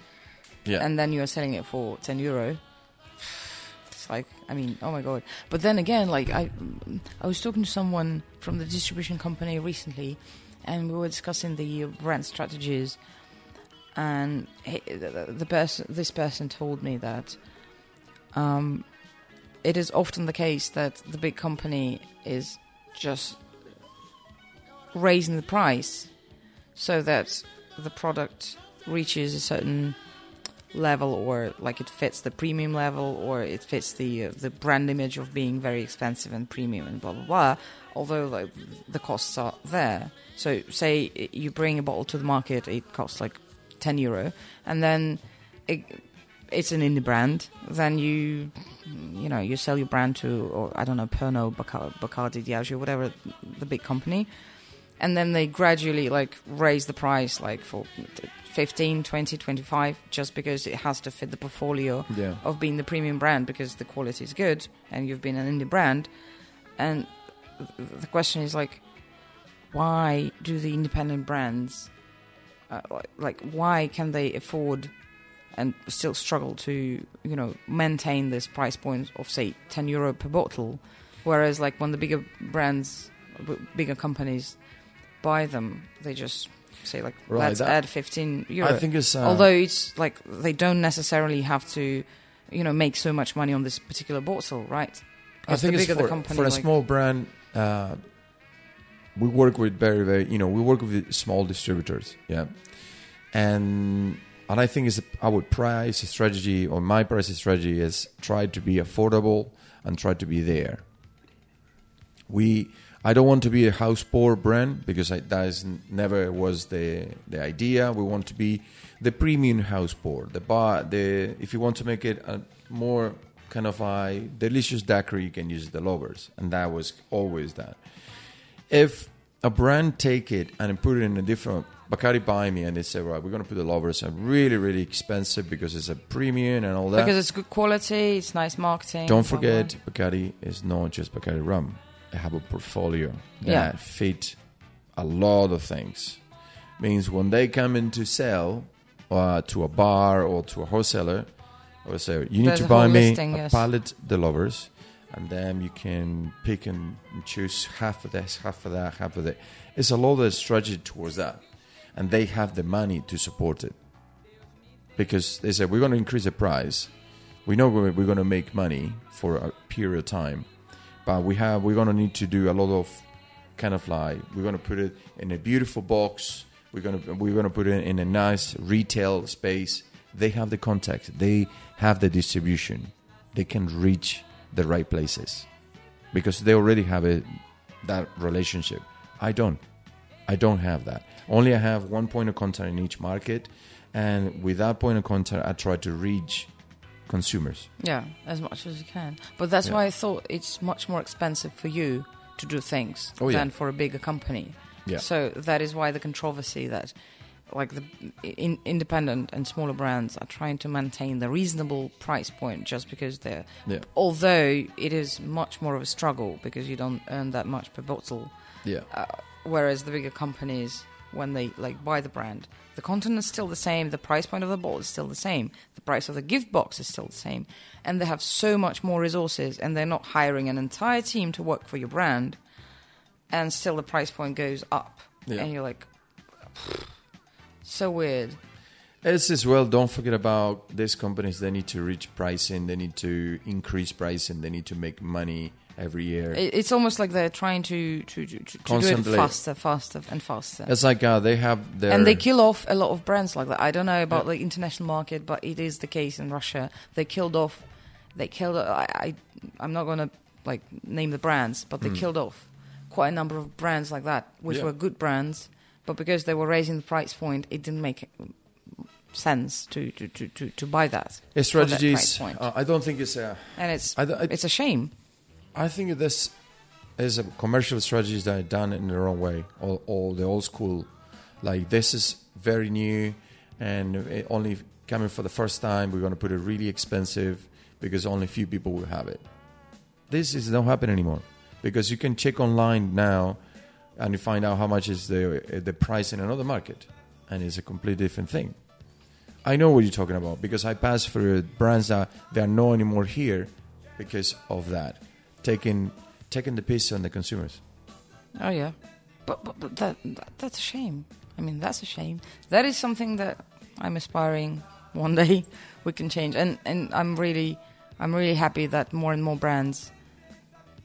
yeah. and then you're selling it for 10 euro it's like i mean oh my god but then again like i i was talking to someone from the distribution company recently and we were discussing the brand strategies and he, the, the person this person told me that um, it is often the case that the big company is just raising the price so that the product reaches a certain level or like it fits the premium level or it fits the uh, the brand image of being very expensive and premium and blah blah blah although like the costs are there so say you bring a bottle to the market it costs like 10 euro and then it, it's an indie brand then you you know you sell your brand to or I don't know Pernod Bacardi, Diageo whatever the big company and then they gradually like raise the price like for 15 20 25 just because it has to fit the portfolio yeah. of being the premium brand because the quality is good and you've been an indie brand and the question is like, why do the independent brands, uh, like, why can they afford and still struggle to, you know, maintain this price point of say 10 euro per bottle, whereas like when the bigger brands, bigger companies buy them, they just say like, Right, let's that- add 15 euro. I think it's uh, Although it's like they don't necessarily have to, you know, make so much money on this particular bottle, right? I think the it's bigger for, the company, for a like- small brand. Uh, we work with very very you know we work with small distributors, yeah, and and I think it's our price strategy or my price strategy is try to be affordable and try to be there. We I don't want to be a house pour brand because I, that is never was the the idea. We want to be the premium house pour. The bar, the if you want to make it a more kind of a delicious daiquiri, you can use the lovers, and that was always that. If a brand take it and put it in a different Bacardi buy me and they say right we're going to put the lovers and really really expensive because it's a premium and all that because it's good quality, it's nice marketing. don't forget, Bacardi is not just Bacardi rum. They have a portfolio that Yeah. fit a lot of things. Means when they come in to sell uh, to a bar or to a wholesaler, I would say you need There's to buy me listing, a yes. pallet the lovers, and then you can pick and choose half of this, half of that, half of that. It's a lot of strategy towards that, and they have the money to support it because they said we're going to increase the price. We know we're, going to make money for a period of time, but we have we're going to need to do a lot of kind of like we're going to put it in a beautiful box. We're going to we're going to put it in a nice retail space. They have the contact. They have the distribution. They can reach the right places because they already have a that relationship. I don't. I don't have that. Only I have one point of contact in each market, and with that point of contact, I try to reach consumers. Yeah, as much as you can. But that's Yeah. why I thought it's much more expensive for you to do things Oh, yeah. than for a bigger company. Yeah. So that is why the controversy that, like the in, independent and smaller brands are trying to maintain the reasonable price point just because they're. Yeah. Although it is much more of a struggle because you don't earn that much per bottle, Yeah. uh, whereas the bigger companies, when they like buy the brand, the content is still the same, the price point of the bottle is still the same, the price of the gift box is still the same, and they have so much more resources, and they're not hiring an entire team to work for your brand, and still the price point goes up, Yeah. and you're like, so weird. As as well, don't forget about these companies. They need to reach pricing. They need to increase pricing. They need to make money every year. It's almost like they're trying to to, to, to, do it faster, faster, and faster. it's like uh, they have their And they kill off a lot of brands like that. I don't know about the international market, but it is the case in Russia. They killed off. They killed. I. I I'm not gonna like name the brands, but they killed off quite a number of brands like that, which Yeah. were good brands, but because they were raising the price point, it didn't make sense to to to to, to buy that. that strategies. point. Uh, I don't think it's a. and it's I, I, it's a shame. I think this is a commercial strategies that are done in the wrong way. All, all the old school, like this is very new, and it only coming for the first time. We're going to put it really expensive because only few people will have it. This is don't happen anymore because you can check online now, and you find out how much is the the price in another market, and it's a completely different thing. I know what you're talking about because I passed through brands that they are not anymore here because of that, taking taking the piece on the consumers. Oh yeah, but but, but that, that that's a shame. I mean, that's a shame. That is something that I'm aspiring one day we can change, and and I'm really I'm really happy that more and more brands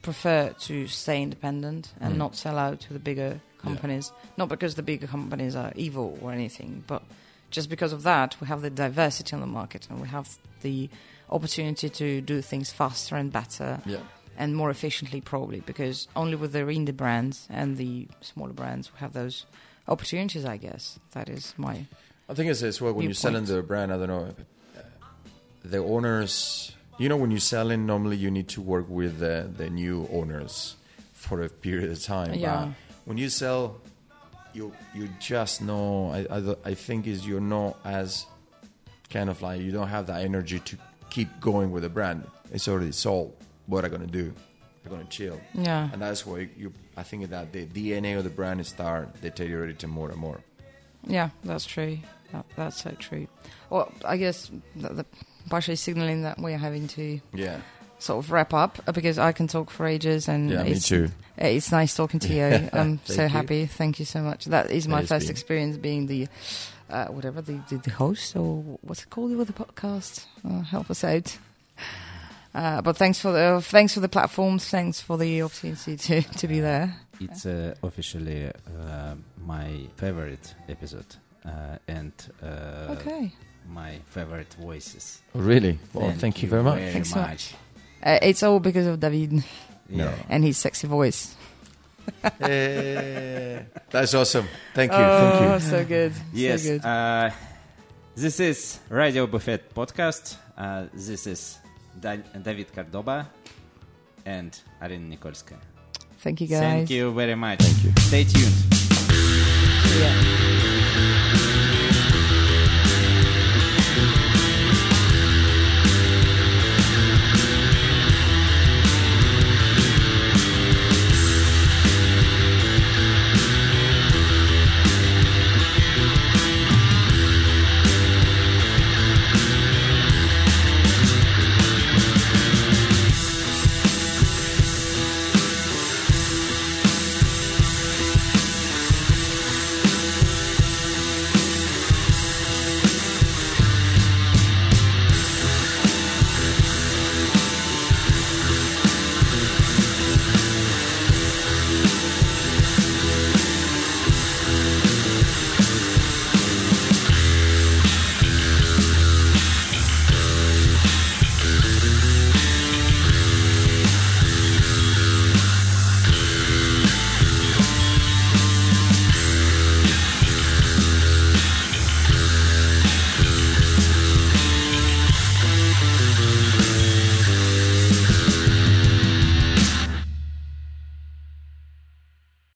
prefer to stay independent and Mm. not sell out to the bigger companies. Not because the bigger companies are evil or anything, but just because of that, we have the diversity on the market and we have the opportunity to do things faster and better Yeah, and more efficiently probably because only with the indie brands and the smaller brands we have those opportunities i guess that is my I think it's as well when you're selling the brand. I don't know, uh, the owners. You know, when you're selling, normally you need to work with the, the new owners for a period of time. Yeah. But when you sell, you you just know. I, I I think is you're not as kind of like you don't have that energy to keep going with the brand. It's already sold. What am I gonna do? I'm gonna chill. Yeah. And that's why you. I think that the DNA of the brand start deteriorating more and more. Yeah, that's true. That, that's so true. Well, I guess the, the partially signaling that we're having to Yeah. sort of wrap up uh, because I can talk for ages and Yeah, me it's, too. It's nice talking to you. I'm so you. happy. Thank you so much. That is my first experience being the uh, whatever the, the the host or what's it called with the podcast. Uh, help us out. Uh, but thanks for the thanks for the platforms. Thanks for the opportunity to, to be there. It's uh, officially uh, my favorite episode uh, and uh, Okay. My favorite voices. Oh, really? Well, thank, you very much. Very Thanks so much. Uh, it's all because of David Yeah. and his sexy voice. Eh, that's awesome. Thank you. oh, Thank you. so good. Yes. So good. Uh, this is Radio Bufet podcast. Uh, this is da- David Cordoba and Arina Nikolskaya. Thank you, guys. Thank you very much. Thank you. Stay tuned. Yeah.